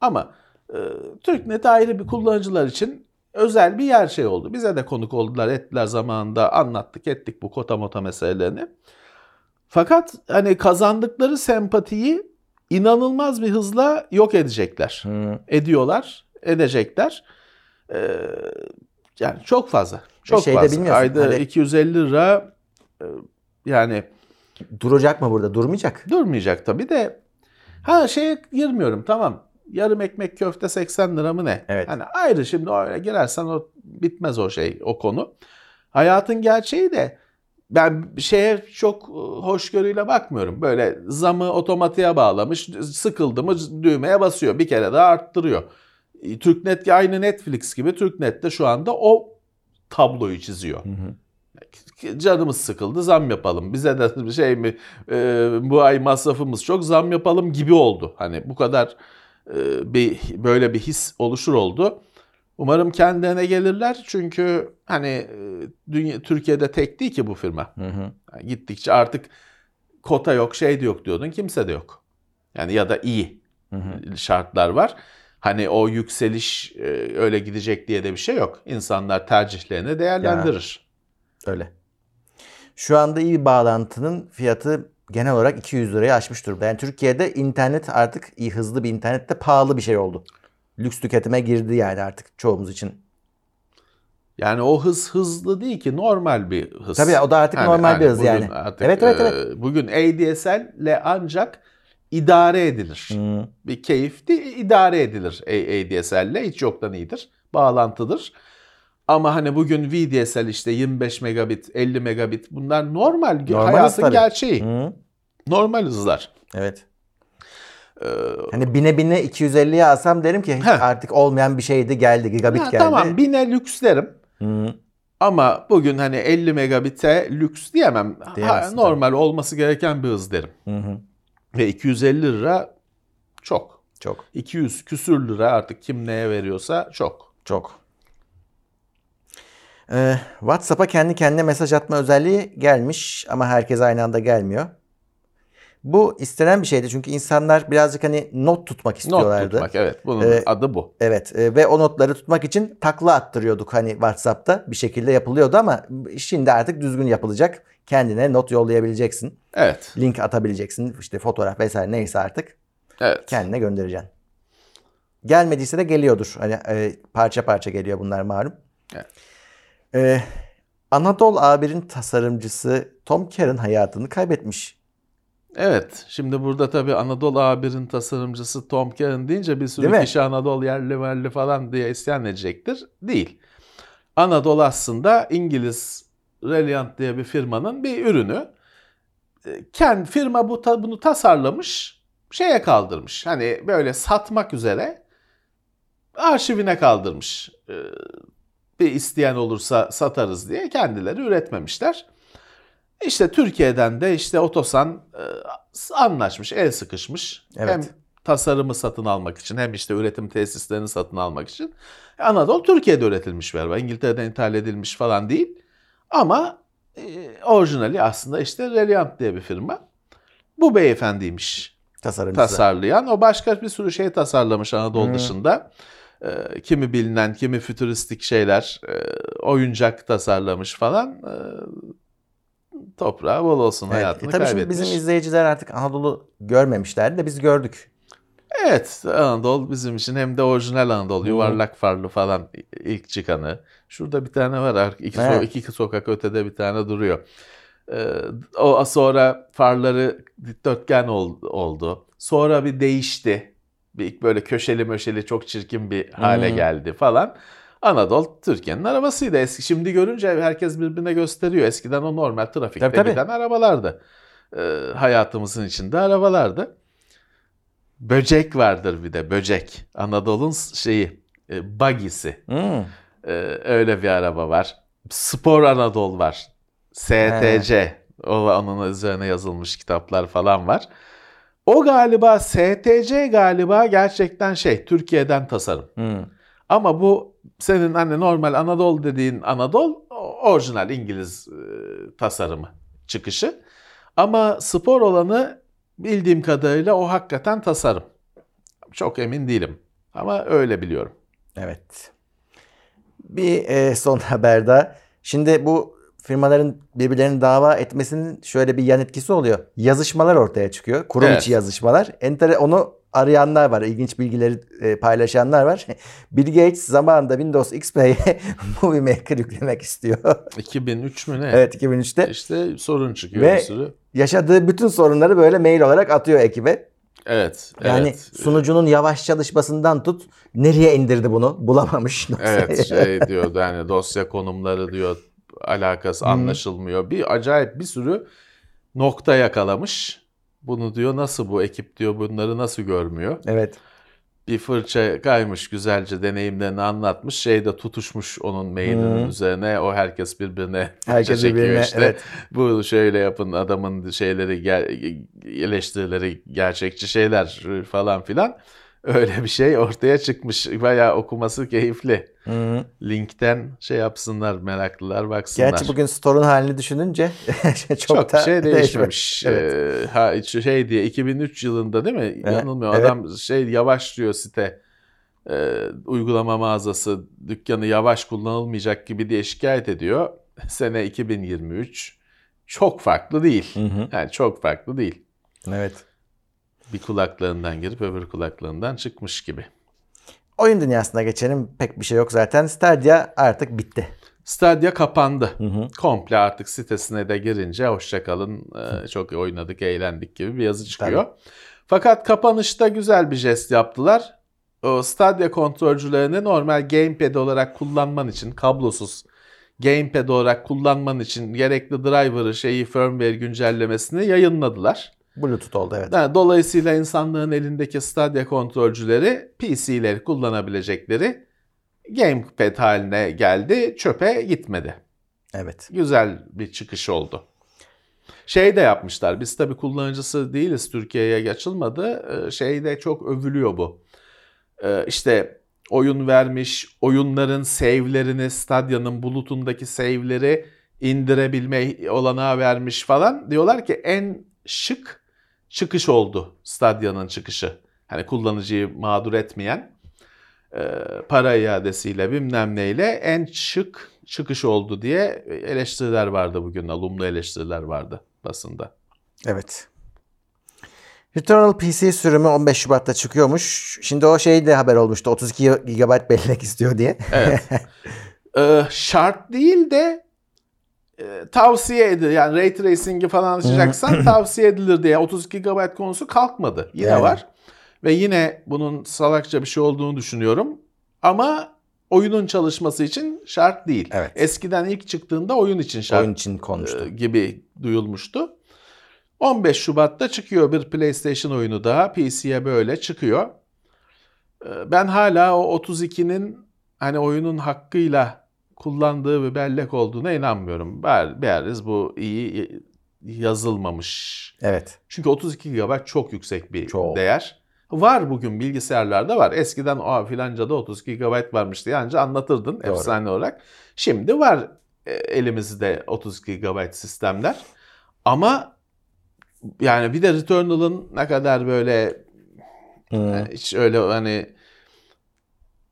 Ama e, TürkNet ayrı bir kullanıcılar için özel bir yer şey oldu. Bize de konuk oldular, ettiler zamanında anlattık, ettik bu kota mota meselelerini. Fakat hani kazandıkları sempatiyi inanılmaz bir hızla yok edecekler. Hı. Ediyorlar, edecekler. Ee, yani çok fazla. Çok şey de fazla. Ayda hani- 250 lira e, yani Duracak mı burada? Durmayacak. durmayacak tabii de. Ha şeye girmiyorum tamam. Yarım ekmek köfte 80 lira mı ne? Evet. Hani ayrı şimdi öyle girersen o bitmez o şey o konu. Hayatın gerçeği de ben şeye çok e, hoşgörüyle bakmıyorum. Böyle zamı otomatiğe bağlamış, sıkıldı mı düğmeye basıyor. Bir kere daha arttırıyor. E, Türknet aynı Netflix gibi Türknet de şu anda o tabloyu çiziyor. Canımız sıkıldı zam yapalım. Bize de [LAUGHS] şey mi e, bu ay masrafımız çok zam yapalım gibi oldu. Hani bu kadar e, bir böyle bir his oluşur oldu. Umarım kendilerine gelirler çünkü hani e, dünya, Türkiye'de tek değil ki bu firma. Hı hı. Yani gittikçe artık kota yok şey de yok diyordun kimse de yok. Yani ya da iyi Hı hı. şartlar var. Hani o yükseliş e, öyle gidecek diye de bir şey yok. İnsanlar tercihlerini değerlendirir. Öyle. Şu anda iyi bağlantının fiyatı genel olarak 200 lirayı aşmış durumda. Yani Türkiye'de internet artık iyi hızlı bir internet de pahalı bir şey oldu. Lüks tüketime girdi yani artık çoğumuz için. Yani o hız hızlı değil ki normal bir hız. Tabii o da artık Yani- normal bir yani hız yani. artık, evet evet e, evet. bugün ADSL ile ancak idare edilir. Hı. Bir keyif değil, idare edilir ADSL ile hiç yoktan iyidir. Bağlantıdır. Ama hani bugün VDSL işte 25 megabit, 50 megabit bunlar normal, Normal hayatın tabii. gerçeği. Hı, Normal hızlar. evet. Ee, Hani bine bine 250'ye alsam derim ki Heh. artık olmayan bir şeydi geldi gigabit ha, geldi. tamam bine lüks derim. Hı, Ama bugün hani 50 megabit'e lüks diyemem. Ha, Diyemezsin normal olması gereken bir hız derim. hı, hı. Ve 250 lira çok. Çok 200 küsür lira artık kim neye veriyorsa çok. çok. Ee, WhatsApp'a kendi kendine mesaj atma özelliği gelmiş ama herkes aynı anda gelmiyor. Bu istenen bir şeydi çünkü insanlar birazcık hani not tutmak istiyorlardı. Not tutmak evet bunun Ee, adı bu. Evet e, ve o notları tutmak için takla attırıyorduk hani WhatsApp'ta bir şekilde yapılıyordu ama şimdi artık düzgün yapılacak. Kendine not yollayabileceksin. Evet. Link atabileceksin. işte fotoğraf vesaire neyse artık Evet. kendine göndereceksin. Gelmediyse de geliyordur. Hani e, parça parça geliyor bunlar malum. Evet. E, Anadolu A1'in tasarımcısı Tom Kerr'ın hayatını kaybetmiş. Evet. Şimdi burada tabii Anadolu A1'in tasarımcısı Tom Karen deyince bir sürü Değil mi? kişi Anadolu yerli verli falan diye isyan edecektir. Değil. Anadolu aslında İngiliz Reliant diye bir firmanın bir ürünü. Kendi firma bu bunu tasarlamış, şeye kaldırmış. Hani böyle satmak üzere arşivine kaldırmış. Bir isteyen olursa satarız diye kendileri üretmemişler. İşte Türkiye'den de işte Otosan e, anlaşmış, el sıkışmış. Evet. Hem tasarımı satın almak için hem işte üretim tesislerini satın almak için. Anadolu Türkiye'de üretilmiş bir araba. İngiltere'den ithal edilmiş falan değil. Ama e, orijinali aslında işte Reliant diye bir firma. Bu beyefendiymiş tasarlayan. O başka bir sürü şey tasarlamış Anadolu Hmm. dışında. Ee, kimi bilinen, kimi fütüristik şeyler, e, oyuncak tasarlamış falan. Ee, toprağı bol olsun Evet. hayatını E, tabii kaybetmiş. bizim izleyiciler artık Anadolu görmemişlerdi de biz gördük. Evet, Anadolu bizim için hem de orijinal Anadolu, yuvarlak farlı falan ilk çıkanı. Şurada bir tane var, ar- iki, so- Evet. iki sokak ötede bir tane duruyor. Ee, o sonra farları dikdörtgen ol- oldu. Sonra bir değişti. Bir böyle köşeli möşeli çok çirkin bir hale Hmm. geldi falan. Anadolu Türkiye'nin arabasıydı. Eski şimdi görünce herkes birbirine gösteriyor. Eskiden o normal trafikte Tabii, tabii. giden arabalardı. Ee, hayatımızın içinde arabalardı. Böcek vardır bir de böcek. Anadolu'nun şeyi e, buggy'si. Hmm. Ee, öyle bir araba var. Spor Anadolu var. STC. O, onun üzerine yazılmış kitaplar falan var. O galiba STC galiba gerçekten şey Türkiye'den tasarım. Hmm. Ama bu senin hani normal Anadolu dediğin Anadolu orijinal İngiliz e, tasarımı çıkışı. Ama spor olanı bildiğim kadarıyla o hakikaten tasarım. Çok emin değilim ama öyle biliyorum. Evet. Bir e, son [LAUGHS] haber daha. Şimdi bu firmaların birbirlerini dava etmesinin şöyle bir yan etkisi oluyor. Yazışmalar ortaya çıkıyor. Kurum Evet. içi yazışmalar. Entere onu arayanlar var. ilginç bilgileri e, paylaşanlar var. [LAUGHS] Bill Gates zamanında Windows XP'ye [LAUGHS] Movie Maker yüklemek istiyor. [LAUGHS] 2003 mü ne? evet 2003'te. İşte sorun çıkıyor Ve- bir sürü. Yaşadığı bütün sorunları böyle mail olarak atıyor ekibe. Evet. Yani evet. sunucunun yavaş çalışmasından tut nereye indirdi bunu bulamamış. Evet şey diyordu yani dosya konumları diyor alakası anlaşılmıyor. Bir acayip bir sürü nokta yakalamış. Bunu diyor nasıl bu ekip diyor bunları nasıl görmüyor? evet. Bir fırça kaymış güzelce deneyimlerini anlatmış. Şeyde tutuşmuş onun mailinin Hı. üzerine. O herkes birbirine Herkes çekiyor birbirine, işte. evet. Bu şöyle yapın adamın şeyleri eleştirileri gerçekçi şeyler falan filan. [LAUGHS] Öyle bir şey ortaya çıkmış. Bayağı okuması keyifli. Hı. Linkten şey yapsınlar meraklılar baksınlar. Gerçi bugün store'un halini düşününce [LAUGHS] çok, çok, da şey değişmemiş. Evet. Ee, ha şey diye 2003 yılında değil mi? Yanılmıyor. evet. Adam şey yavaş diyor site. Ee, uygulama mağazası dükkanı yavaş kullanılmayacak gibi diye şikayet ediyor. [LAUGHS] Sene 2023. Çok farklı değil. Hı hı. Yani çok farklı değil. Evet. Bir kulaklarından girip öbür kulaklarından çıkmış gibi. Oyun dünyasına geçelim. Pek bir şey yok zaten. Stadia artık bitti. Stadia kapandı. Hı hı. Komple artık sitesine de girince hoşçakalın e, çok oynadık eğlendik gibi bir yazı çıkıyor. Fakat kapanışta güzel bir jest yaptılar. o Stadia kontrolcülerini normal gamepad olarak kullanman için kablosuz gamepad olarak kullanman için gerekli driver'ı şeyi firmware güncellemesini yayınladılar. Bluetooth oldu evet. Yani dolayısıyla insanlığın elindeki Stadia kontrolcüleri PC'leri kullanabilecekleri gamepad haline geldi, çöpe gitmedi. Evet. Güzel bir çıkış oldu. Şey de yapmışlar. Biz tabii kullanıcısı değiliz. Türkiye'ye açılmadı. Ee, Şeyde çok övülüyor bu. Ee, İşte oyun vermiş, oyunların save'lerini, Stadia'nın bulutundaki save'leri indirebilme olanağı vermiş falan. Diyorlar ki en şık çıkış oldu Stadia'nın çıkışı. Hani kullanıcıyı mağdur etmeyen e, para iadesiyle bilmem neyle en şık çıkış oldu diye eleştiriler vardı bugün. Alumlu eleştiriler vardı basında. Evet. Returnal PC sürümü 15 Şubat'ta çıkıyormuş. Şimdi o şey de haber olmuştu. 32 GB bellek istiyor diye. Evet. [LAUGHS] Ee, şart değil de e, tavsiye edilir. Yani ray tracing'i falan açacaksan [CLEARS THROAT] tavsiye edilir diye 32 GB konusu kalkmadı. Yine Yani. var. Ve yine bunun salakça bir şey olduğunu düşünüyorum. Ama oyunun çalışması için şart değil. Evet. Eskiden ilk çıktığında oyun için şart Oyun için konuştu. e, gibi duyulmuştu. 15 Şubat'ta çıkıyor bir PlayStation oyunu daha. PC'ye böyle çıkıyor. E, Ben hala o 32'nin hani oyunun hakkıyla kullandığı bir bellek olduğuna inanmıyorum. Ber- Beriz bu iyi yazılmamış. Evet. Çünkü 32 GB çok yüksek bir Çok. değer. Var bugün bilgisayarlarda var. Eskiden o filancada 32 GB varmış diye anca anlatırdın Doğru. efsane olarak. Şimdi var e, elimizde 32 GB sistemler. Ama yani bir de Returnal'ın ne kadar böyle Hmm. e, hiç öyle hani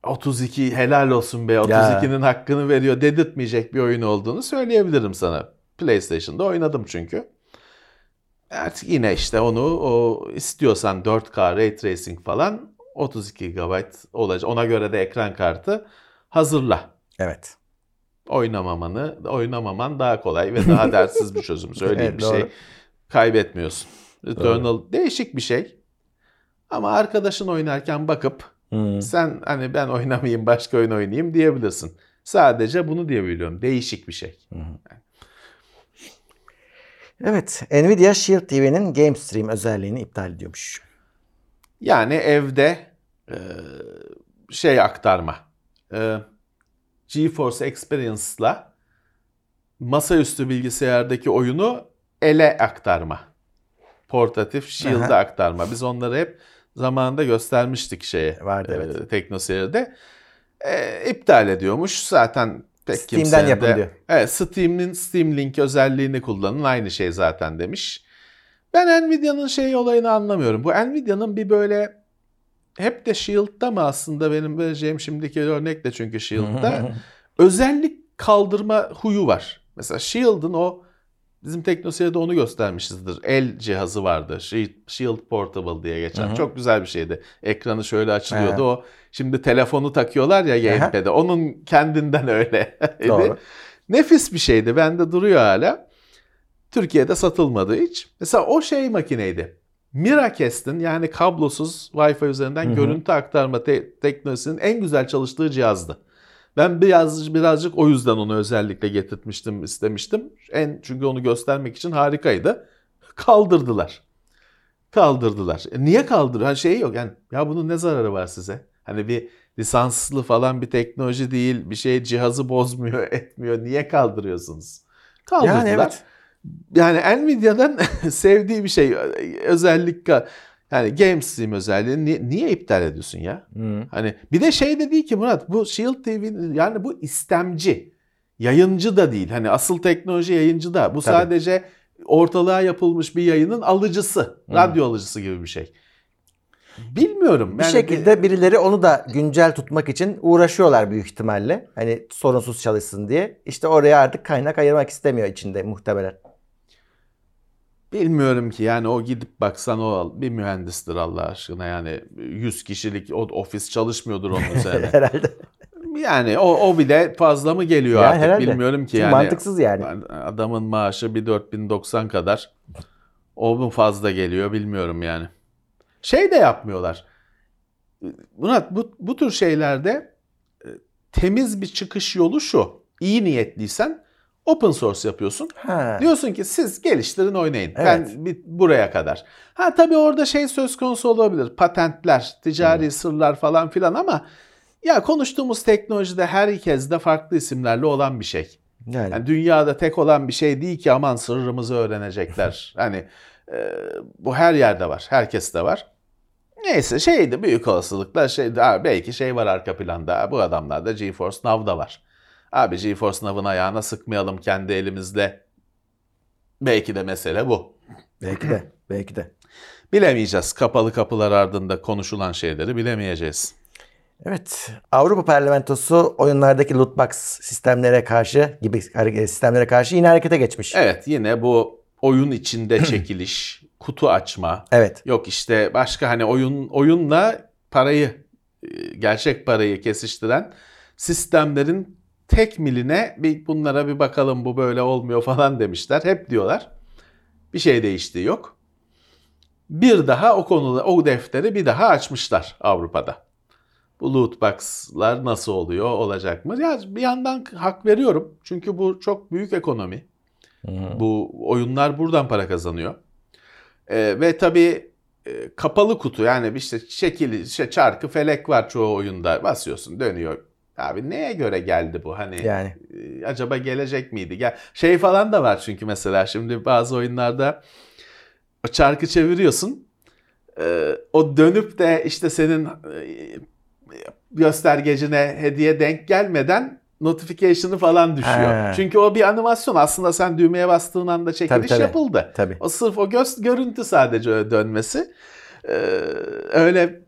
32 helal olsun be 32'nin hakkını veriyor dedirtmeyecek bir oyun olduğunu söyleyebilirim sana. PlayStation'da oynadım çünkü. Artık yine işte onu o istiyorsan 4K Ray Tracing falan 32 GB olacak. Ona göre de ekran kartı hazırla. Evet. Oynamamanı, oynamaman daha kolay ve daha dertsiz bir çözüm. [LAUGHS] Söyleyeyim Evet, bir doğru. şey kaybetmiyorsun. Returnal değişik bir şey. Ama arkadaşın oynarken bakıp Hmm. sen hani ben oynamayayım başka oyun oynayayım diyebilirsin. Sadece bunu diyebiliyorum. Değişik bir şey. Evet. Nvidia Shield TV'nin Game Stream özelliğini iptal ediyormuş. Yani evde e, şey aktarma. E, GeForce Experience'la masaüstü bilgisayardaki oyunu ele aktarma. Portatif Shield'a aktarma. Biz onları hep zamanında göstermiştik şeye. Vardı, e, evet. Teknoseyir'de. E, iptal ediyormuş. Zaten pek Steam'den kimsenin yapın de- diyor. Evet, Steam'in Steam Link özelliğini kullanın. Aynı şey zaten demiş. Ben Nvidia'nın şey olayını anlamıyorum. Bu Nvidia'nın bir böyle hep de Shield'da mı aslında benim vereceğim şimdiki örnek de çünkü Shield'da [LAUGHS] özellik kaldırma huyu var. Mesela Shield'ın o bizim teknoseyirde onu göstermişizdir. El cihazı vardı. Shield, Portable diye geçen. Hı hı. Çok güzel bir şeydi. Ekranı şöyle açılıyordu. Evet. O şimdi telefonu takıyorlar ya gamepad'e. Onun kendinden [LAUGHS] öyle. Doğru. Nefis bir şeydi. Bende duruyor hala. Türkiye'de satılmadı hiç. Mesela o şey makineydi. Miracast'in yani kablosuz Wi-Fi üzerinden Hı hı. görüntü aktarma te- teknolojisinin en güzel çalıştığı cihazdı. Ben biraz birazcık o yüzden onu özellikle getirtmiştim, istemiştim. En çünkü onu göstermek için harikaydı. Kaldırdılar. Kaldırdılar. E niye kaldır? Ha şey yok yani ya bunun ne zararı var size? Hani bir lisanslı falan bir teknoloji değil, bir şey cihazı bozmuyor, [LAUGHS] etmiyor. Niye kaldırıyorsunuz? Kaldırdılar. Yani evet. Yani Nvidia'dan [LAUGHS] sevdiği bir şey özellik yani GameStream özelliğini ni- niye iptal ediyorsun ya? Hmm. Hani bir de şey de değil ki Murat bu Shield TV yani bu istemci. Yayıncı da değil. Hani asıl teknoloji yayıncı da. Bu Tabii. sadece ortalığa yapılmış bir yayının alıcısı. Hı. Radyo alıcısı gibi bir şey. Bilmiyorum. Bir Yani şekilde birileri onu da güncel tutmak için uğraşıyorlar büyük ihtimalle. Hani sorunsuz çalışsın diye. İşte oraya artık kaynak ayırmak istemiyor içinde muhtemelen. Bilmiyorum ki yani o gidip baksan o bir mühendistir Allah aşkına yani 100 kişilik o ofis çalışmıyordur onun [LAUGHS] üzerine. Herhalde. yani o, o bile fazla mı geliyor Ya artık herhalde. bilmiyorum ki Çünkü yani. mantıksız yani. Adamın maaşı bir 4090 kadar o mu fazla geliyor bilmiyorum yani. Şey de yapmıyorlar. Murat bu, bu tür şeylerde e, temiz bir çıkış yolu şu. İyi niyetliysen open source yapıyorsun. Ha. Diyorsun ki siz geliştirin oynayın. Evet. Ben bir, buraya kadar. Ha tabii orada şey söz konusu olabilir. Patentler, ticari sırlar falan filan ama ya konuştuğumuz teknolojide herkes de farklı isimlerle olan bir şey. Yani. Yani dünyada tek olan bir şey değil ki aman sırrımızı öğrenecekler. [LAUGHS] hani e, bu her yerde var. Herkes de var. Neyse şeydi büyük olasılıkla şey belki şey var arka planda. Bu adamlarda GeForce Now'da var. Abi GeForce Now'ın ayağına sıkmayalım kendi elimizle. Belki de mesele bu. Belki de. Belki de. Bilemeyeceğiz. Kapalı kapılar ardında konuşulan şeyleri bilemeyeceğiz. Evet. Avrupa Parlamentosu oyunlardaki loot box sistemlere karşı gibi sistemlere karşı yine harekete geçmiş. Evet yine bu oyun içinde [CLEARS THROAT] çekiliş, kutu açma, Evet. Yok işte başka hani oyun oyunla parayı e, gerçek parayı kesiştiren sistemlerin tek miline bir bunlara bir bakalım bu böyle olmuyor falan demişler. Hep diyorlar. Bir şey değiştiği yok. Bir daha o konuda o defteri bir daha açmışlar Avrupa'da. Bu loot box'lar nasıl oluyor, olacak mı? Ya bir yandan hak veriyorum. Çünkü bu çok büyük ekonomi. Bu oyunlar buradan para kazanıyor. Ee, ve tabii e, kapalı kutu yani işte şekil, işte çarkı felek var çoğu oyunda basıyorsun dönüyor. Abi neye göre geldi bu hani Yani. e, acaba gelecek miydi? Gel şey falan da var çünkü mesela şimdi bazı oyunlarda o çarkı çeviriyorsun. e, o dönüp de işte senin e, göstergecine hediye denk gelmeden notification'ı falan düşüyor. Ha. Çünkü o bir animasyon aslında sen düğmeye bastığın anda çekiliş Tabii, tabii. yapıldı. Tabii. O sırf o göz görüntü sadece dönmesi. Ee, öyle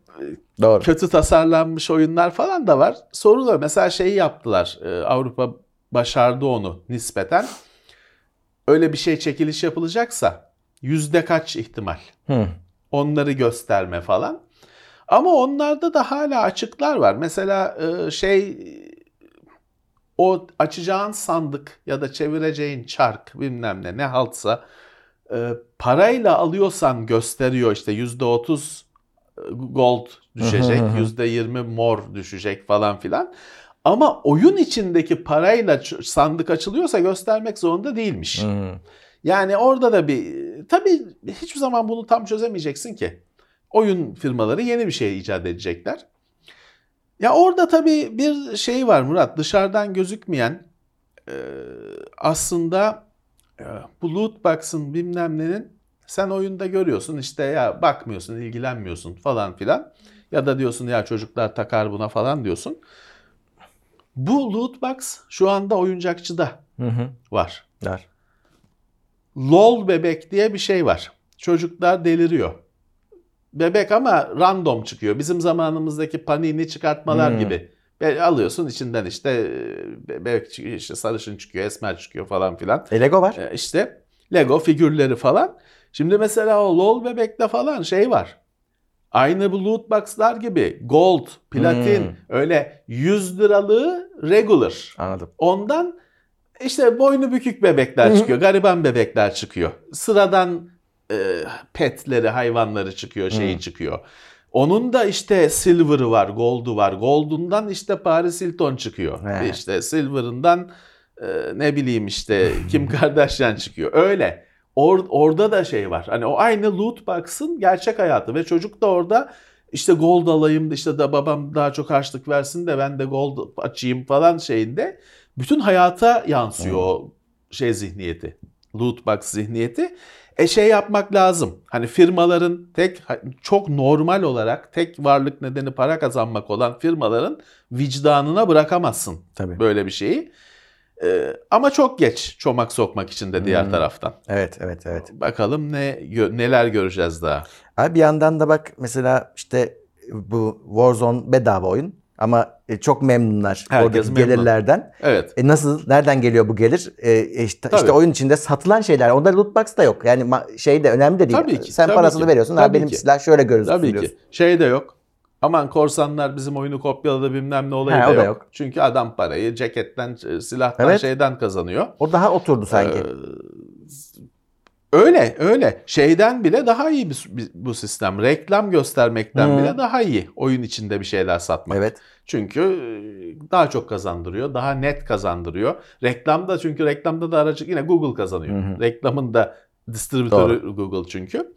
Doğru. kötü tasarlanmış oyunlar falan da var. Soruluyor. Mesela şeyi yaptılar. Ee, Avrupa başardı onu nispeten. Öyle bir şey çekiliş yapılacaksa yüzde kaç ihtimal? Hı. Onları gösterme falan. Ama onlarda da hala açıklar var. Mesela e, şey o açacağın sandık ya da çevireceğin çark bilmem ne ne haltsa e, parayla alıyorsan gösteriyor işte yüzde otuz gold düşecek, yüzde yirmi mor düşecek falan filan. Ama oyun içindeki parayla sandık açılıyorsa göstermek zorunda değilmiş. Yani orada da bir tabii hiçbir zaman bunu tam çözemeyeceksin ki. Oyun firmaları yeni bir şey icat edecekler. Ya orada tabii bir şey var Murat dışarıdan gözükmeyen aslında bu loot box'ın bilmem nenin sen oyunda görüyorsun işte ya bakmıyorsun ilgilenmiyorsun falan filan ya da diyorsun ya çocuklar takar buna falan diyorsun. Bu loot box şu anda oyuncakçıda Hı hı. var. Var. LOL bebek diye bir şey var. Çocuklar deliriyor. Bebek ama random çıkıyor. Bizim zamanımızdaki panini çıkartmalar Hmm. gibi. Be- Alıyorsun içinden işte e, bebek çıkıyor, işte sarışın çıkıyor, esmer çıkıyor falan filan. E, Lego var. E, işte Lego figürleri falan. Şimdi mesela o LOL bebekte falan şey var. Aynı bu loot box'lar gibi gold, platin, Hmm. öyle 100 liralığı regular. Anladım. Ondan işte boynu bükük bebekler çıkıyor, gariban bebekler çıkıyor. Sıradan e, petleri, hayvanları çıkıyor, şeyi Hı. çıkıyor. Onun da işte silver'ı var, gold'u var. Gold'undan işte Paris Hilton çıkıyor. He. İşte silver'ından e, ne bileyim işte Kim [LAUGHS] Kardashian çıkıyor. Öyle. Or- orada da şey var. Hani o aynı loot box'ın gerçek hayatı ve çocuk da orada işte gold alayım işte da babam daha çok harçlık versin de ben de gold açayım falan şeyinde bütün hayata yansıyor o şey zihniyeti. Loot box zihniyeti. E şey yapmak lazım. Hani firmaların tek çok normal olarak tek varlık nedeni para kazanmak olan firmaların vicdanına bırakamazsın Tabii. böyle bir şeyi. E, ama çok geç çomak sokmak için de diğer Hmm. taraftan. Evet, evet, evet. Bakalım ne neler göreceğiz daha. Abi bir yandan da bak mesela işte bu Warzone bedava oyun ama e, çok memnunlar Herkes oradaki memnun. gelirlerden. Evet. E nasıl nereden geliyor bu gelir? E, işte, Tabii. işte oyun içinde satılan şeyler. Onda loot box da yok. Yani şey de önemli de değil. Tabii ki, Sen tabii parasını ki. veriyorsun. Ha, Tabii benim ki. silah şöyle gözüksün Tabii ki. Şey de yok. Aman korsanlar bizim oyunu kopyaladı bilmem ne olayı He, da, o da yok. yok. Çünkü adam parayı ceketten, e, silahtan, Evet. şeyden kazanıyor. O daha oturdu sanki. Ee, Öyle öyle. Şeyden bile daha iyi bir, bir- bu sistem. Reklam göstermekten Hı. bile daha iyi. Oyun içinde bir şeyler satmak. Evet. Çünkü e, daha çok kazandırıyor. Daha net kazandırıyor. Reklamda çünkü reklamda da aracı yine Google kazanıyor. Hı. Reklamın da distribütörü Google çünkü.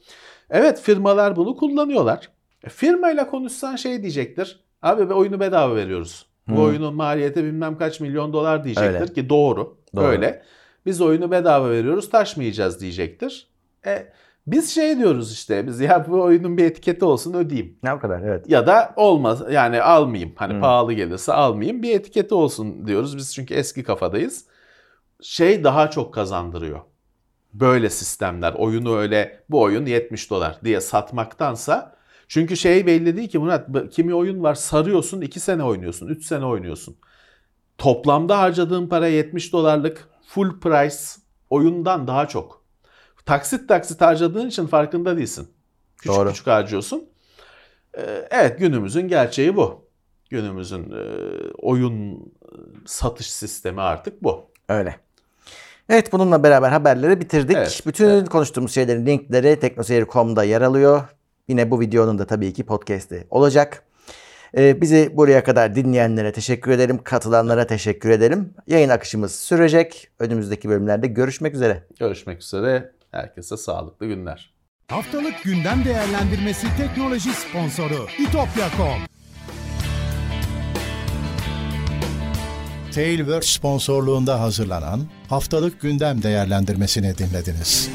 Evet firmalar bunu kullanıyorlar. E, firmayla konuşsan şey diyecektir. Abi oyunu bedava veriyoruz. Bu oyunun maliyeti bilmem kaç milyon dolar diyecektir Öyle. ki doğru. Doğru. Öyle. Biz oyunu bedava veriyoruz taşmayacağız diyecektir. E, biz şey diyoruz işte biz ya bu oyunun bir etiketi olsun ödeyeyim. Ne kadar evet. Ya da olmaz yani almayayım. Hani Hı. pahalı gelirse almayayım. Bir etiketi olsun diyoruz. Biz çünkü eski kafadayız. Şey daha çok kazandırıyor. Böyle sistemler oyunu öyle bu oyun 70 dolar diye satmaktansa çünkü şey belli değil ki Murat kimi oyun var sarıyorsun 2 sene oynuyorsun 3 sene oynuyorsun. Toplamda harcadığın para 70 dolarlık full price oyundan daha çok. Taksit taksit harcadığın için farkında değilsin. Küçük Doğru. küçük harcıyorsun. Ee, Evet günümüzün gerçeği bu. Günümüzün e, oyun e, satış sistemi artık bu. Öyle. Evet bununla beraber haberleri bitirdik. Evet, Bütün konuştuğumuz şeylerin linkleri teknoseyir.com'da yer alıyor. Yine bu videonun da tabii ki podcast'i olacak. Ee, bizi buraya kadar dinleyenlere teşekkür ederim. Katılanlara teşekkür ederim. Yayın akışımız sürecek. Önümüzdeki bölümlerde görüşmek üzere. Görüşmek üzere. Herkese sağlıklı günler. Haftalık gündem değerlendirmesi teknoloji sponsoru itopya.com. Tailwords sponsorluğunda hazırlanan haftalık gündem değerlendirmesini dinlediniz.